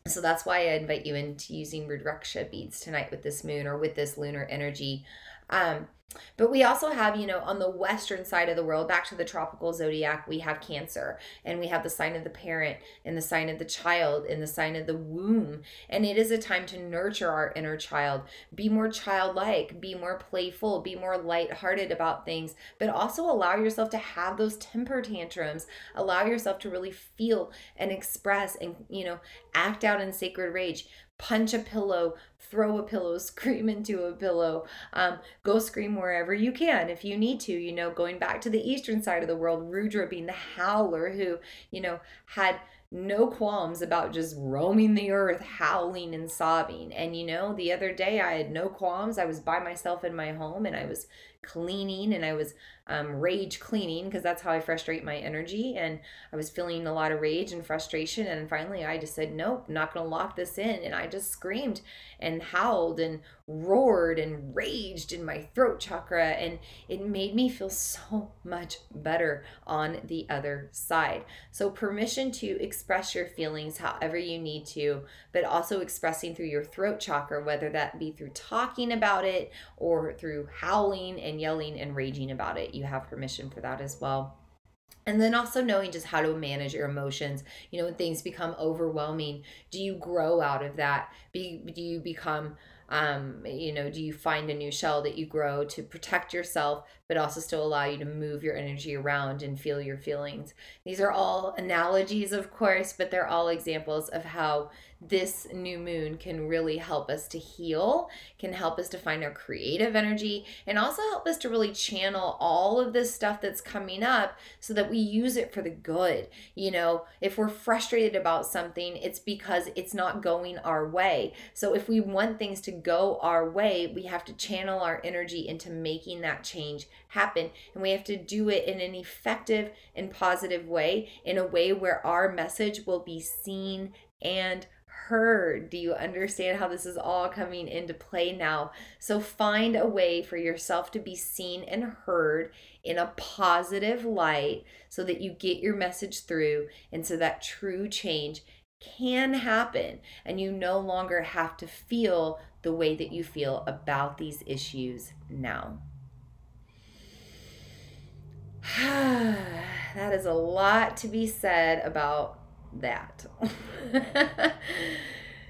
So that's why I invite you into using Rudraksha beads tonight with this moon or with this lunar energy. Um, but we also have, you know, on the western side of the world, back to the tropical zodiac, we have Cancer and we have the sign of the parent and the sign of the child and the sign of the womb. And it is a time to nurture our inner child, be more childlike, be more playful, be more lighthearted about things, but also allow yourself to have those temper tantrums, allow yourself to really feel and express and, you know, act out in sacred rage punch a pillow, throw a pillow, scream into a pillow, um, go scream wherever you can if you need to. You know, going back to the eastern side of the world, Rudra being the howler who, you know, had no qualms about just roaming the earth, howling and sobbing. And you know, the other day I had no qualms. I was by myself in my home and I was cleaning and I was um, rage cleaning because that's how I frustrate my energy. And I was feeling a lot of rage and frustration. And finally, I just said, Nope, not going to lock this in. And I just screamed and howled and roared and raged in my throat chakra. And it made me feel so much better on the other side. So, permission to express your feelings however you need to, but also expressing through your throat chakra, whether that be through talking about it or through howling and yelling and raging about it you have permission for that as well. And then also knowing just how to manage your emotions you know when things become overwhelming do you grow out of that? Be, do you become um, you know do you find a new shell that you grow to protect yourself but also still allow you to move your energy around and feel your feelings these are all analogies of course but they're all examples of how this new moon can really help us to heal, can help us to find our creative energy, and also help us to really channel all of this stuff that's coming up so that we use it for the good. You know, if we're frustrated about something, it's because it's not going our way. So if we want things to go our way, we have to channel our energy into making that change happen. And we have to do it in an effective and positive way, in a way where our message will be seen and heard. Do you understand how this is all coming into play now? So find a way for yourself to be seen and heard in a positive light so that you get your message through and so that true change can happen and you no longer have to feel the way that you feel about these issues now. that is a lot to be said about that.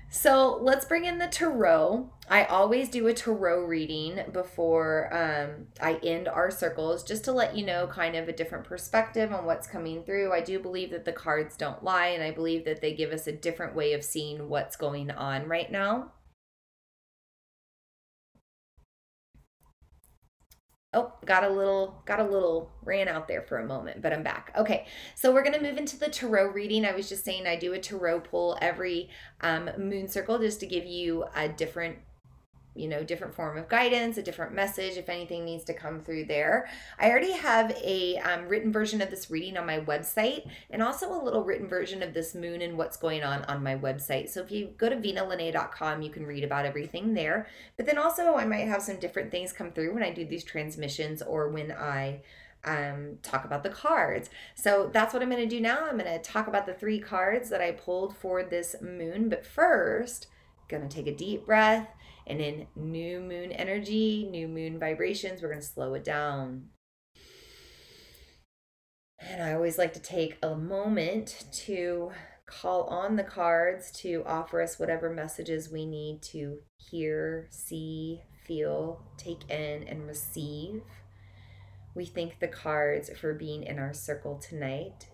so let's bring in the tarot. I always do a tarot reading before um, I end our circles just to let you know kind of a different perspective on what's coming through. I do believe that the cards don't lie, and I believe that they give us a different way of seeing what's going on right now. Oh, got a little, got a little, ran out there for a moment, but I'm back. Okay, so we're gonna move into the tarot reading. I was just saying I do a tarot pull every um, moon circle just to give you a different you know different form of guidance a different message if anything needs to come through there i already have a um, written version of this reading on my website and also a little written version of this moon and what's going on on my website so if you go to vinalene.com you can read about everything there but then also i might have some different things come through when i do these transmissions or when i um, talk about the cards. So that's what I'm going to do now. I'm going to talk about the three cards that I pulled for this moon. But first, going to take a deep breath and in new moon energy, new moon vibrations, we're going to slow it down. And I always like to take a moment to call on the cards to offer us whatever messages we need to hear, see, feel, take in, and receive. We thank the cards for being in our circle tonight.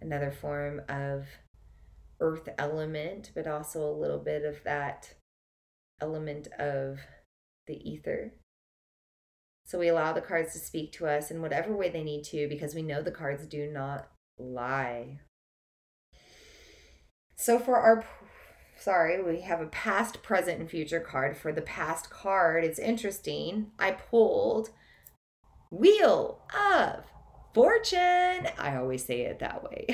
Another form of earth element, but also a little bit of that element of the ether. So we allow the cards to speak to us in whatever way they need to because we know the cards do not lie. So for our sorry, we have a past, present, and future card. For the past card, it's interesting. I pulled Wheel of fortune. I always say it that way.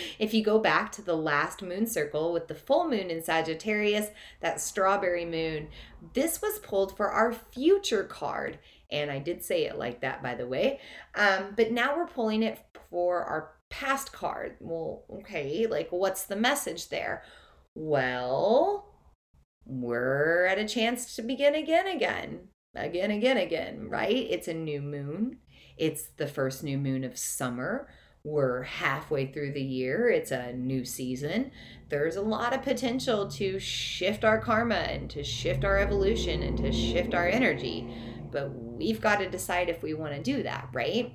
if you go back to the last moon circle with the full moon in Sagittarius, that strawberry moon, this was pulled for our future card. And I did say it like that, by the way. Um, but now we're pulling it for our past card. Well, okay, like what's the message there? Well, we're at a chance to begin again, again, again, again, again, right? It's a new moon it's the first new moon of summer. We're halfway through the year. It's a new season. There's a lot of potential to shift our karma and to shift our evolution and to shift our energy. But we've got to decide if we want to do that, right?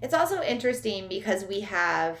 It's also interesting because we have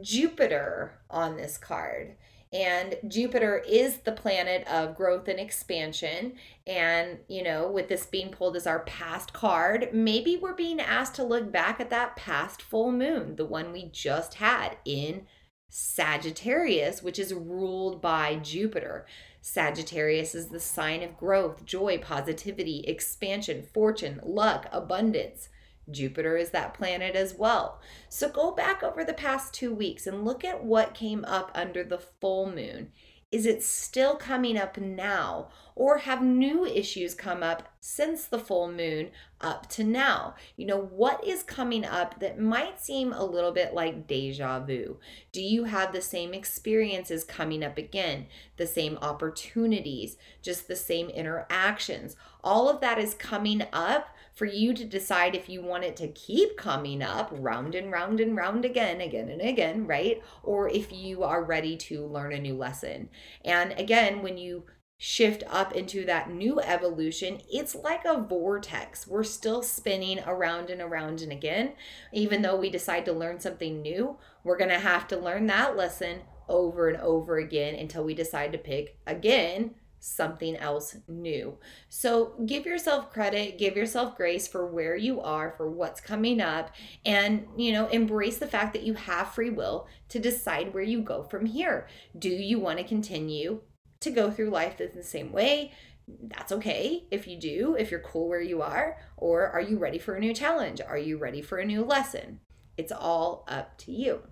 Jupiter on this card. And Jupiter is the planet of growth and expansion. And, you know, with this being pulled as our past card, maybe we're being asked to look back at that past full moon, the one we just had in Sagittarius, which is ruled by Jupiter. Sagittarius is the sign of growth, joy, positivity, expansion, fortune, luck, abundance. Jupiter is that planet as well. So go back over the past two weeks and look at what came up under the full moon. Is it still coming up now? Or have new issues come up since the full moon up to now? You know, what is coming up that might seem a little bit like deja vu? Do you have the same experiences coming up again? The same opportunities, just the same interactions? All of that is coming up for you to decide if you want it to keep coming up round and round and round again, again and again, right? Or if you are ready to learn a new lesson. And again, when you shift up into that new evolution, it's like a vortex. We're still spinning around and around and again. Even though we decide to learn something new, we're going to have to learn that lesson over and over again until we decide to pick again something else new. So give yourself credit, give yourself grace for where you are, for what's coming up, and you know, embrace the fact that you have free will to decide where you go from here. Do you want to continue to go through life the same way? That's okay if you do, if you're cool where you are, or are you ready for a new challenge? Are you ready for a new lesson? It's all up to you.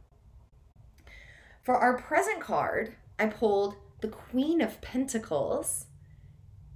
For our present card, I pulled the Queen of Pentacles.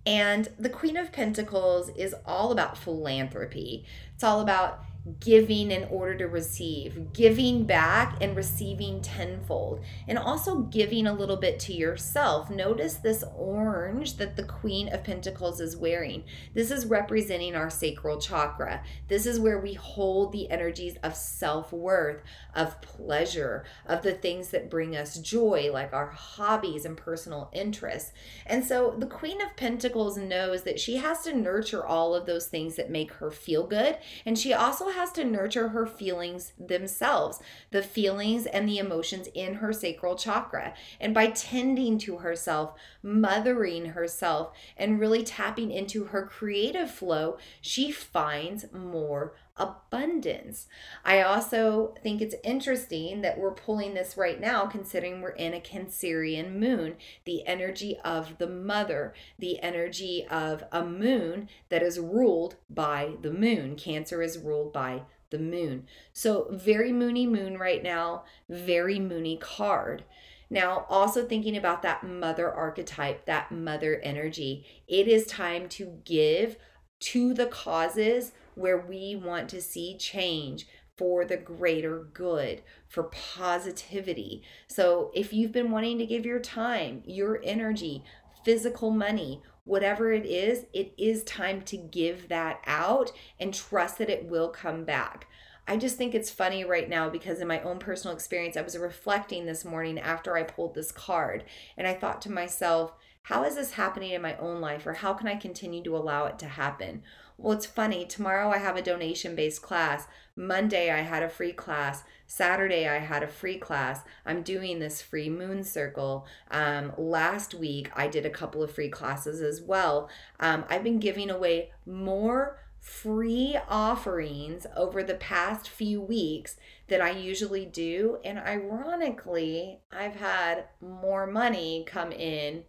And the Queen of Pentacles is all about philanthropy. It's all about giving in order to receive, giving back and receiving tenfold, and also giving a little bit to yourself. Notice this orange that the Queen of Pentacles is wearing. This is representing our sacral chakra. This is where we hold the energies of self worth, of pleasure, of the things that bring us joy, like our hobbies and personal interests. And so the Queen of Pentacles knows that she has to nurture all of those things that make her feel good. And she also has to nurture her feelings themselves, the feelings and the emotions in her sacral chakra. And by tending to herself, mothering herself, and really tapping into her creative flow, she finds more abundance. I also think it's interesting that we're pulling this right now, considering we're in a Cancerian moon, the energy of the mother, the energy of a moon that is ruled by the moon. Cancer is ruled by the moon. So, very moony moon right now, very moony card. Now, also thinking about that mother archetype, that mother energy, it is time to give to the causes where we want to see change for the greater good, for positivity. So, if you've been wanting to give your time, your energy, physical money, whatever it is, it is time to give that out and trust that it will come back. I just think it's funny right now because in my own personal experience, I was reflecting this morning after I pulled this card and I thought to myself, how is this happening in my own life or how can I continue to allow it to happen? Well, it's funny. Tomorrow I have a donation based class. Monday I had a free class. Saturday I had a free class. I'm doing this free moon circle. Um, last week I did a couple of free classes as well. Um, I've been giving away more free offerings over the past few weeks that I usually do. And ironically, I've had more money come in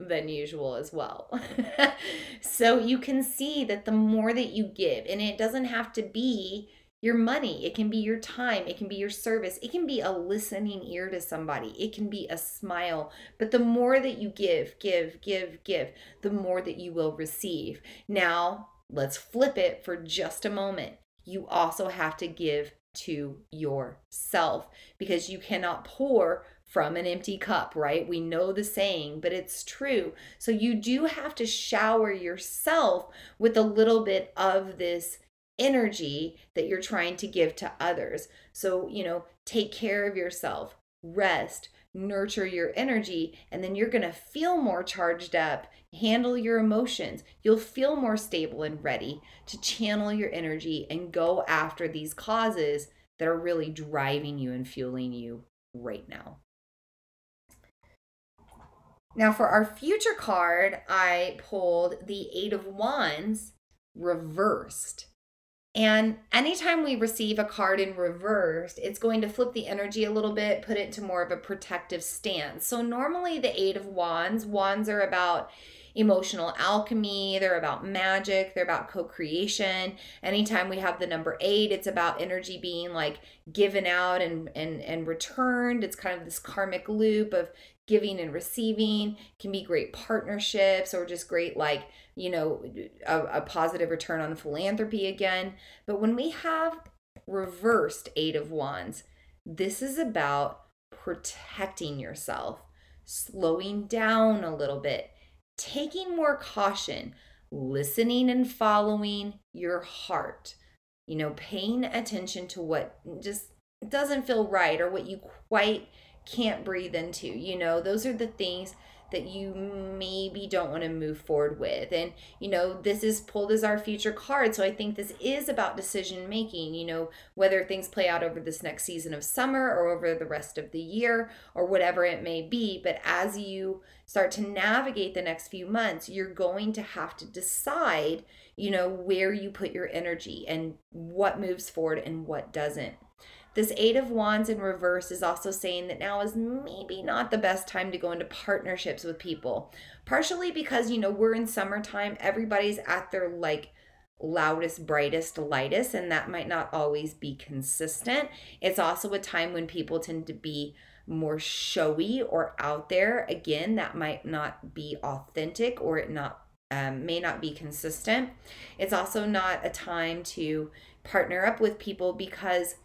than usual as well. so you can see that the more that you give, and it doesn't have to be your money, it can be your time, it can be your service, it can be a listening ear to somebody, it can be a smile. But the more that you give, give, give, give, the more that you will receive. Now, let's flip it for just a moment. You also have to give to yourself because you cannot pour from an empty cup, right? We know the saying, but it's true. So you do have to shower yourself with a little bit of this energy that you're trying to give to others. So, you know, take care of yourself, rest, nurture your energy, and then you're going to feel more charged up, handle your emotions. You'll feel more stable and ready to channel your energy and go after these causes that are really driving you and fueling you right now. Now, for our future card, I pulled the Eight of Wands reversed. And anytime we receive a card in reversed, it's going to flip the energy a little bit, put it to more of a protective stance. So, normally, the Eight of Wands, wands are about emotional alchemy, they're about magic, they're about co creation. Anytime we have the number eight, it's about energy being like given out and, and, and returned. It's kind of this karmic loop of giving and receiving, can be great partnerships or just great, like, you know, a, a positive return on philanthropy again. But when we have reversed Eight of Wands, this is about protecting yourself, slowing down a little bit, taking more caution, listening and following your heart. You know, paying attention to what just doesn't feel right or what you quite can't breathe into. You know, those are the things that you maybe don't want to move forward with. And, you know, this is pulled as our future card. So I think this is about decision making, you know, whether things play out over this next season of summer or over the rest of the year or whatever it may be. But as you start to navigate the next few months, you're going to have to decide, you know, where you put your energy and what moves forward and what doesn't. This Eight of Wands in reverse is also saying that now is maybe not the best time to go into partnerships with people. Partially because, you know, we're in summertime, everybody's at their like loudest, brightest, lightest, and that might not always be consistent. It's also a time when people tend to be more showy or out there. Again, that might not be authentic or it not um, may not be consistent. It's also not a time to partner up with people because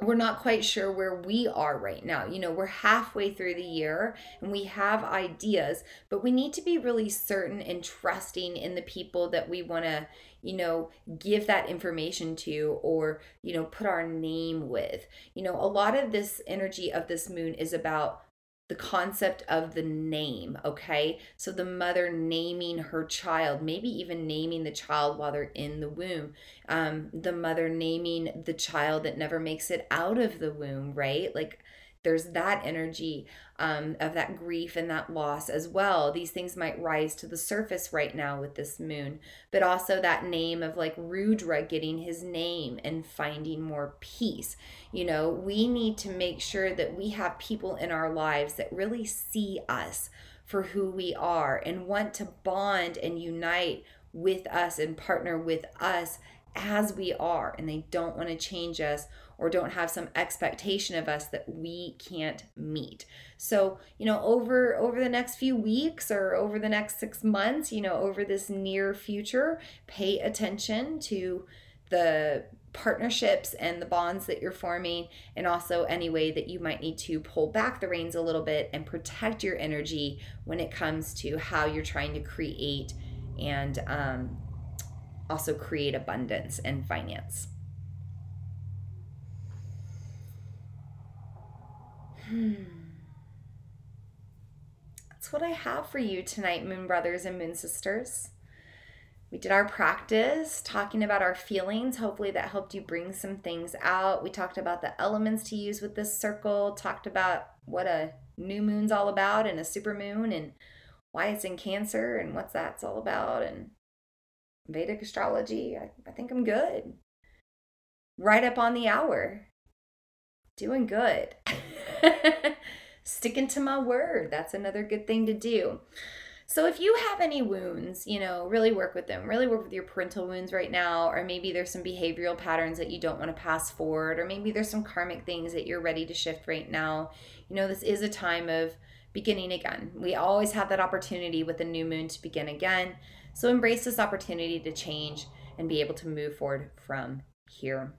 we're not quite sure where we are right now. You know, we're halfway through the year and we have ideas, but we need to be really certain and trusting in the people that we want to, you know, give that information to or, you know, put our name with. You know, a lot of this energy of this moon is about the concept of the name, okay? So the mother naming her child, maybe even naming the child while they're in the womb. Um, the mother naming the child that never makes it out of the womb, right? Like there's that energy um, of that grief and that loss as well. These things might rise to the surface right now with this moon, but also that name of like Rudra getting his name and finding more peace. You know, we need to make sure that we have people in our lives that really see us for who we are and want to bond and unite with us and partner with us as we are, and they don't want to change us or don't have some expectation of us that we can't meet. So, you know, over over the next few weeks or over the next 6 months, you know, over this near future, pay attention to the partnerships and the bonds that you're forming, and also any way that you might need to pull back the reins a little bit and protect your energy when it comes to how you're trying to create and um, also create abundance and finance. Hmm. That's what I have for you tonight, Moon Brothers and Moon Sisters. We did our practice talking about our feelings. Hopefully, that helped you bring some things out. We talked about the elements to use with this circle, talked about what a new moon's all about and a super moon and why it's in Cancer and what that's all about and Vedic astrology. I, I think I'm good. Right up on the hour. Doing good. Sticking to my word. That's another good thing to do. So if you have any wounds, you know, really work with them. Really work with your parental wounds right now, or maybe there's some behavioral patterns that you don't want to pass forward, or maybe there's some karmic things that you're ready to shift right now. You know, this is a time of beginning again. We always have that opportunity with the new moon to begin again. So embrace this opportunity to change and be able to move forward from here.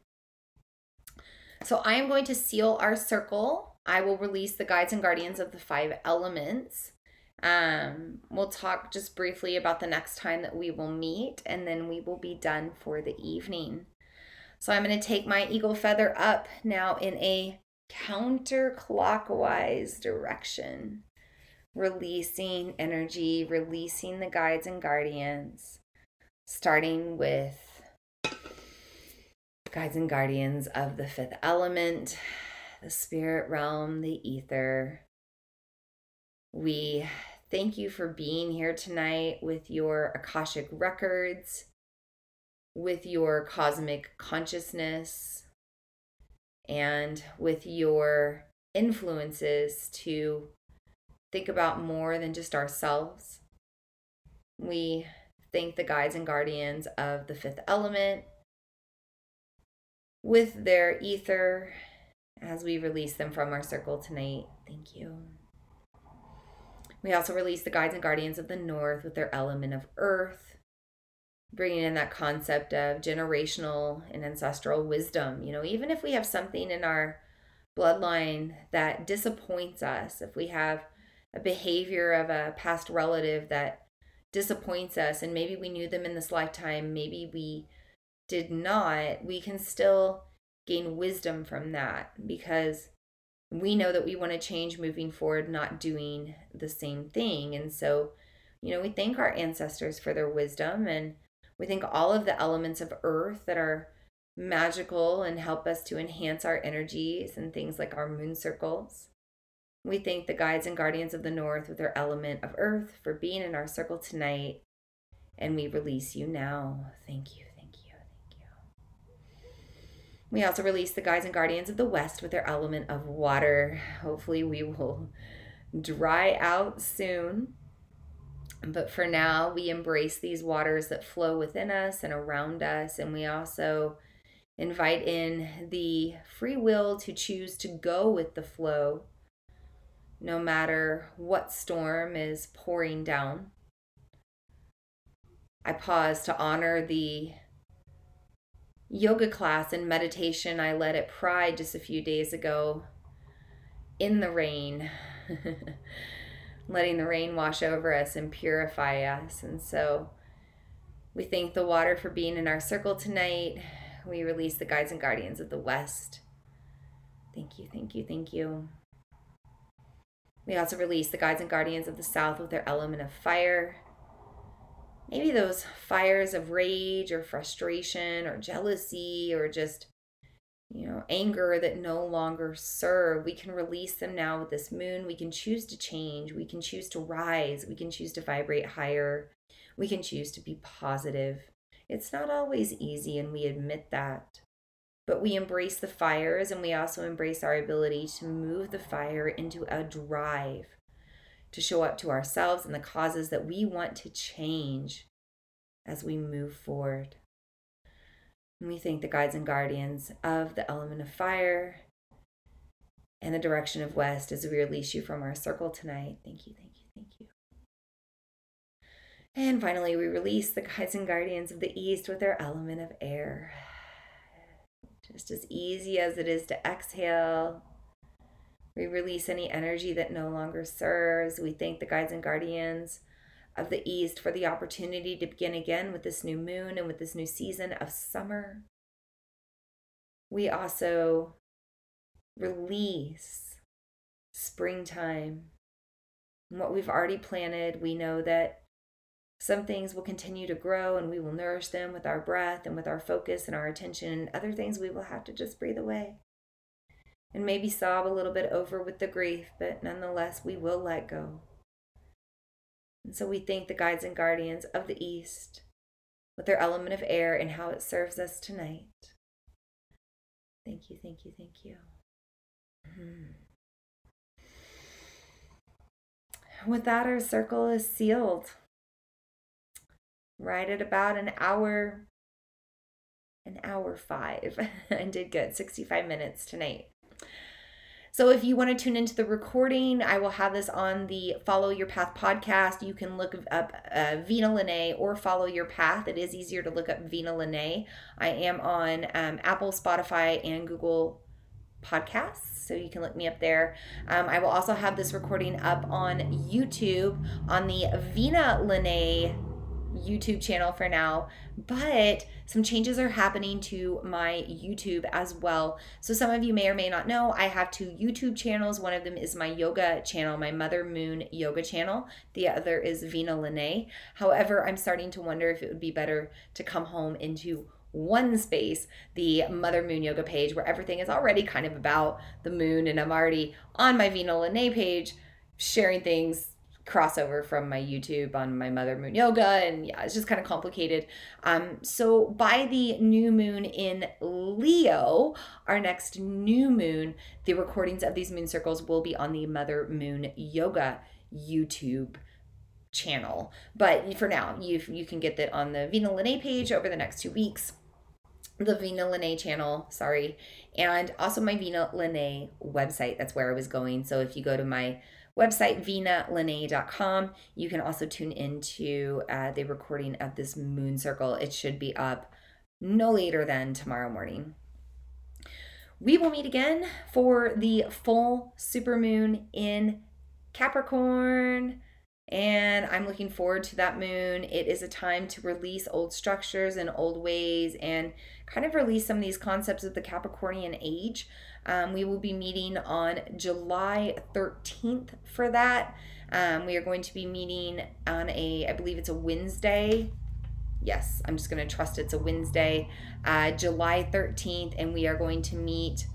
So I am going to seal our circle. I will release the guides and guardians of the five elements. Um, we'll talk just briefly about the next time that we will meet, and then we will be done for the evening. So I'm going to take my eagle feather up now in a counterclockwise direction, releasing energy, releasing the guides and guardians, starting with guides and guardians of the fifth element, the spirit realm, the ether. We thank you for being here tonight with your Akashic records. with your cosmic consciousness and with your influences to think about more than just ourselves. We thank the guides and guardians of the fifth element with their ether as we release them from our circle tonight. Thank you. We also release the guides and guardians of the north with their element of earth, bringing in that concept of generational and ancestral wisdom. You know, even if we have something in our bloodline that disappoints us, if we have a behavior of a past relative that disappoints us, and maybe we knew them in this lifetime, maybe we did not, we can still gain wisdom from that because we know that we want to change moving forward, not doing the same thing. And so, you know, we thank our ancestors for their wisdom and we thank all of the elements of earth that are magical and help us to enhance our energies and things like our moon circles. We thank the guides and guardians of the north with their element of earth for being in our circle tonight. And we release you now. Thank you. We also release the Guides and Guardians of the West with their element of water. Hopefully, we will dry out soon. But for now, we embrace these waters that flow within us and around us. And we also invite in the free will to choose to go with the flow, no matter what storm is pouring down. I pause to honor the yoga class and meditation I led at Pride just a few days ago in the rain, letting the rain wash over us and purify us. And so we thank the water for being in our circle tonight. We release the guides and guardians of the West. Thank you, thank you, thank you. We also release the guides and guardians of the South with their element of fire maybe those fires of rage or frustration or jealousy or just you know anger that no longer serve. We can release them now with this moon. We can choose to change. We can choose to rise. We can choose to vibrate higher. We can choose to be positive. It's not always easy and we admit that. But we embrace the fires and we also embrace our ability to move the fire into a drive to show up to ourselves and the causes that we want to change as we move forward. And we thank the guides and guardians of the element of fire and the direction of west as we release you from our circle tonight. Thank you, thank you, thank you. And finally, we release the guides and guardians of the east with their element of air. Just as easy as it is to exhale we release any energy that no longer serves. We thank the guides and guardians of the East for the opportunity to begin again with this new moon and with this new season of summer. We also release springtime. And what we've already planted, we know that some things will continue to grow and we will nourish them with our breath and with our focus and our attention. And other things we will have to just breathe away and maybe sob a little bit over with the grief, but nonetheless, we will let go. And so we thank the guides and guardians of the East with their element of air and how it serves us tonight. Thank you, thank you, thank you. Mm-hmm. With that, our circle is sealed. Right at about an hour, an hour five. I did good, 65 minutes tonight. So if you want to tune into the recording, I will have this on the Follow Your Path podcast. You can look up uh, Vina Lene or Follow Your Path. It is easier to look up Vina Lene. I am on um, Apple, Spotify, and Google podcasts so you can look me up there um, i will also have this recording up on youtube on the vina lene YouTube channel for now, but some changes are happening to my YouTube as well. So, some of you may or may not know I have two YouTube channels. One of them is my yoga channel, my Mother Moon yoga channel. The other is Vina Lene. However, I'm starting to wonder if it would be better to come home into one space, the Mother Moon Yoga page, where everything is already kind of about the moon, and I'm already on my Vina Lene page sharing things crossover from my YouTube on my Mother Moon Yoga, and yeah, it's just kind of complicated. Um, so by the new moon in Leo, our next new moon, the recordings of these moon circles will be on the Mother Moon Yoga YouTube channel. But for now, you you can get that on the Vina Lene page over the next two weeks. The Vina Lene channel, sorry, and also my Vina Lene website. That's where I was going. So if you go to my website, vinalene.com. You can also tune into uh, the recording of this moon circle. It should be up no later than tomorrow morning. We will meet again for the full supermoon in Capricorn. And I'm looking forward to that moon. It is a time to release old structures and old ways and kind of release some of these concepts of the Capricornian age. Um, we will be meeting on July 13th for that. Um, we are going to be meeting on a, I believe it's a Wednesday. Yes, I'm just going to trust it's a Wednesday, uh, July 13th, and we are going to meet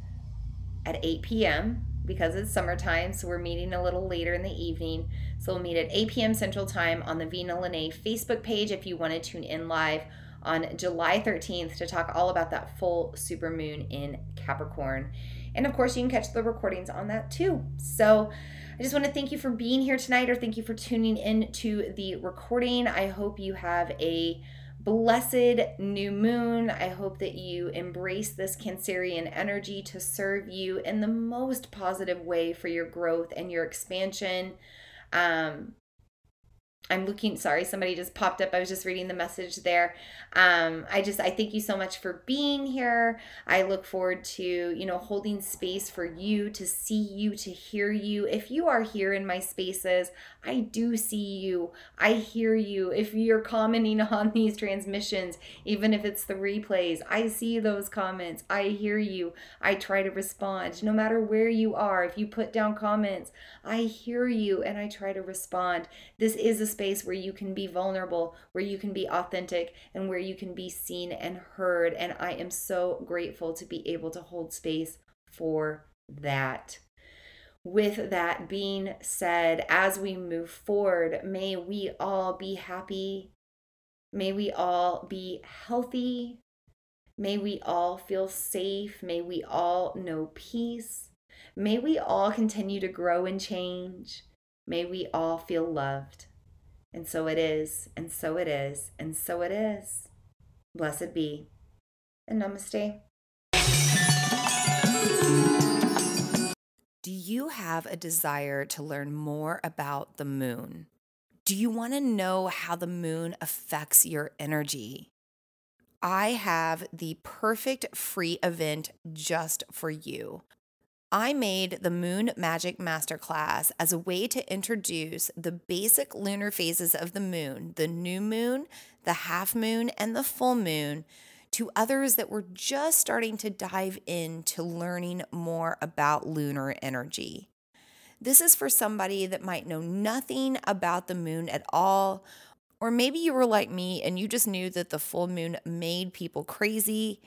at 8 p.m. because it's summertime. So we're meeting a little later in the evening. So we'll meet at 8 p.m. Central Time on the Vina Lene Facebook page if you want to tune in live on July 13th to talk all about that full super moon in Capricorn. And of course, you can catch the recordings on that too. So I just want to thank you for being here tonight or thank you for tuning in to the recording. I hope you have a blessed new moon. I hope that you embrace this Cancerian energy to serve you in the most positive way for your growth and your expansion. Um, I'm looking, sorry, somebody just popped up. I was just reading the message there. Um, I just, I thank you so much for being here. I look forward to, you know, holding space for you to see you, to hear you. If you are here in my spaces, I do see you. I hear you. If you're commenting on these transmissions, even if it's the replays, I see those comments. I hear you. I try to respond. No matter where you are, if you put down comments, I hear you and I try to respond. This is a space where you can be vulnerable, where you can be authentic, and where you can be seen and heard. And I am so grateful to be able to hold space for that. With that being said, as we move forward, may we all be happy. May we all be healthy. May we all feel safe. May we all know peace. May we all continue to grow and change. May we all feel loved. And so it is, and so it is, and so it is. Blessed be. And namaste. Do you have a desire to learn more about the moon? Do you want to know how the moon affects your energy? I have the perfect free event just for you. I made the Moon Magic Masterclass as a way to introduce the basic lunar phases of the moon, the new moon, the half moon, and the full moon, to others that were just starting to dive into learning more about lunar energy. This is for somebody that might know nothing about the moon at all, or maybe you were like me and you just knew that the full moon made people crazy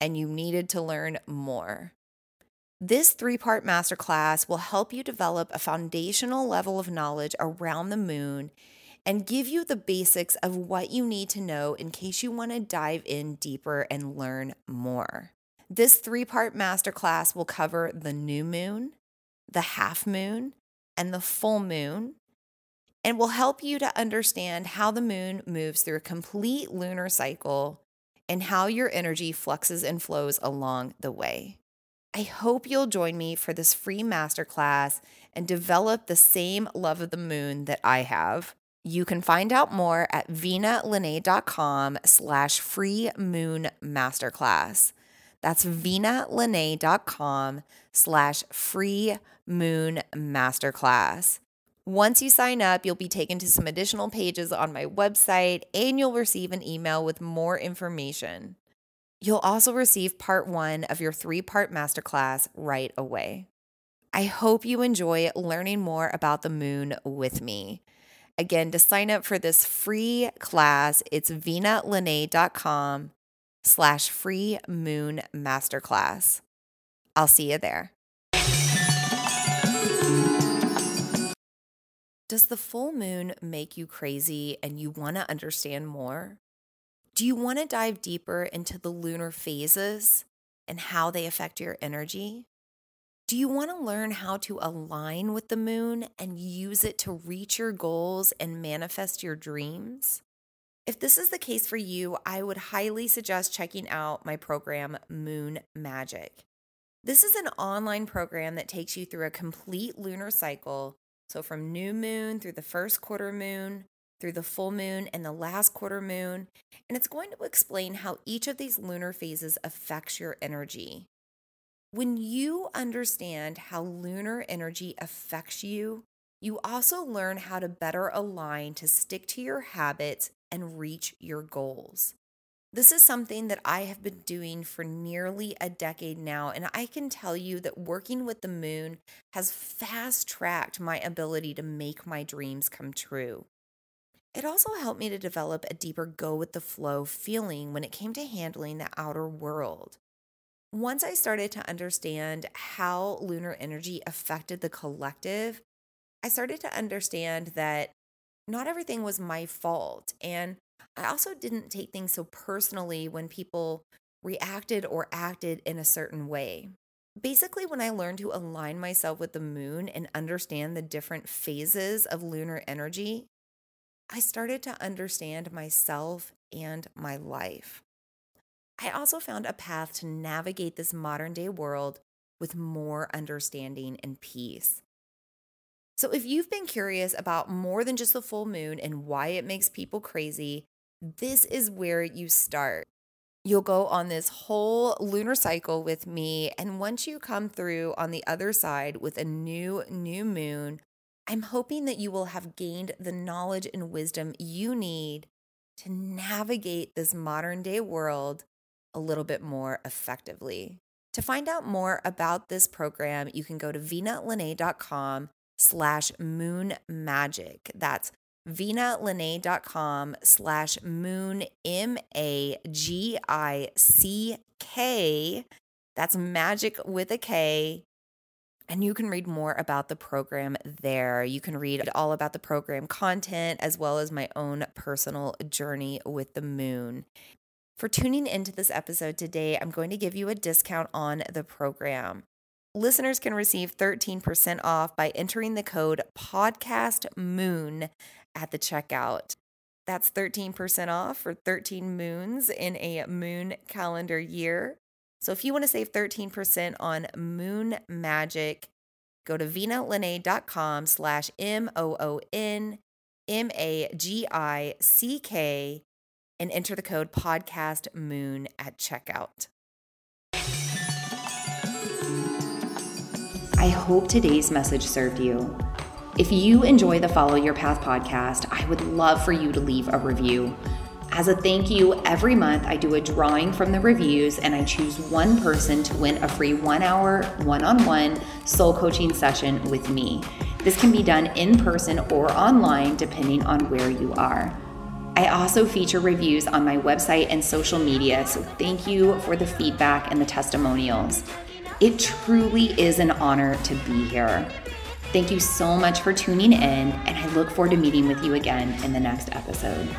and you needed to learn more. This three part masterclass will help you develop a foundational level of knowledge around the moon and give you the basics of what you need to know in case you want to dive in deeper and learn more. This three part masterclass will cover the new moon, the half moon, and the full moon, and will help you to understand how the moon moves through a complete lunar cycle and how your energy fluxes and flows along the way. I hope you'll join me for this free masterclass and develop the same love of the moon that I have. You can find out more at vinalene.com slash free moon masterclass. That's vinalene.com slash free moon masterclass. Once you sign up, you'll be taken to some additional pages on my website and you'll receive an email with more information. You'll also receive part one of your three part masterclass right away. I hope you enjoy learning more about the moon with me. Again, to sign up for this free class, it's vinalene.com slash free moon masterclass. I'll see you there. Does the full moon make you crazy and you want to understand more? Do you want to dive deeper into the lunar phases and how they affect your energy? Do you want to learn how to align with the moon and use it to reach your goals and manifest your dreams? If this is the case for you, I would highly suggest checking out my program, Moon Magick. This is an online program that takes you through a complete lunar cycle so from new moon through the first quarter moon, through the full moon and the last quarter moon. And it's going to explain how each of these lunar phases affects your energy. When you understand how lunar energy affects you, you also learn how to better align to stick to your habits and reach your goals. This is something that I have been doing for nearly a decade now, and I can tell you that working with the moon has fast tracked my ability to make my dreams come true. It also helped me to develop a deeper go with the flow feeling when it came to handling the outer world. Once I started to understand how lunar energy affected the collective, I started to understand that not everything was my fault and I also didn't take things so personally when people reacted or acted in a certain way. Basically, when I learned to align myself with the moon and understand the different phases of lunar energy, I started to understand myself and my life. I also found a path to navigate this modern day world with more understanding and peace. So, if you've been curious about more than just the full moon and why it makes people crazy, this is where you start. You'll go on this whole lunar cycle with me. And once you come through on the other side with a new, new moon, I'm hoping that you will have gained the knowledge and wisdom you need to navigate this modern day world a little bit more effectively. To find out more about this program, you can go to vinalene.com slash moon magick. That's vinalene.com slash moon M A G I C K. That's magic with a K. And you can read more about the program there. You can read all about the program content as well as my own personal journey with the moon. For tuning into this episode today, I'm going to give you a discount on the program. Listeners can receive 13% off by entering the code podcast moon at the checkout. That's 13% off for 13 moons in a moon calendar year. So if you want to save 13% on Moon Magick, go to vinalene.com slash M-O-O-N M-A-G-I-C-K and enter the code podcast moon at checkout. I hope today's message served you. If you enjoy the Follow Your Path podcast, I would love for you to leave a review. As a thank you, every month I do a drawing from the reviews and I choose one person to win a free one hour, one on one soul coaching session with me. This can be done in person or online depending on where you are. I also feature reviews on my website and social media, so thank you for the feedback and the testimonials. It truly is an honor to be here. Thank you so much for tuning in, and I look forward to meeting with you again in the next episode.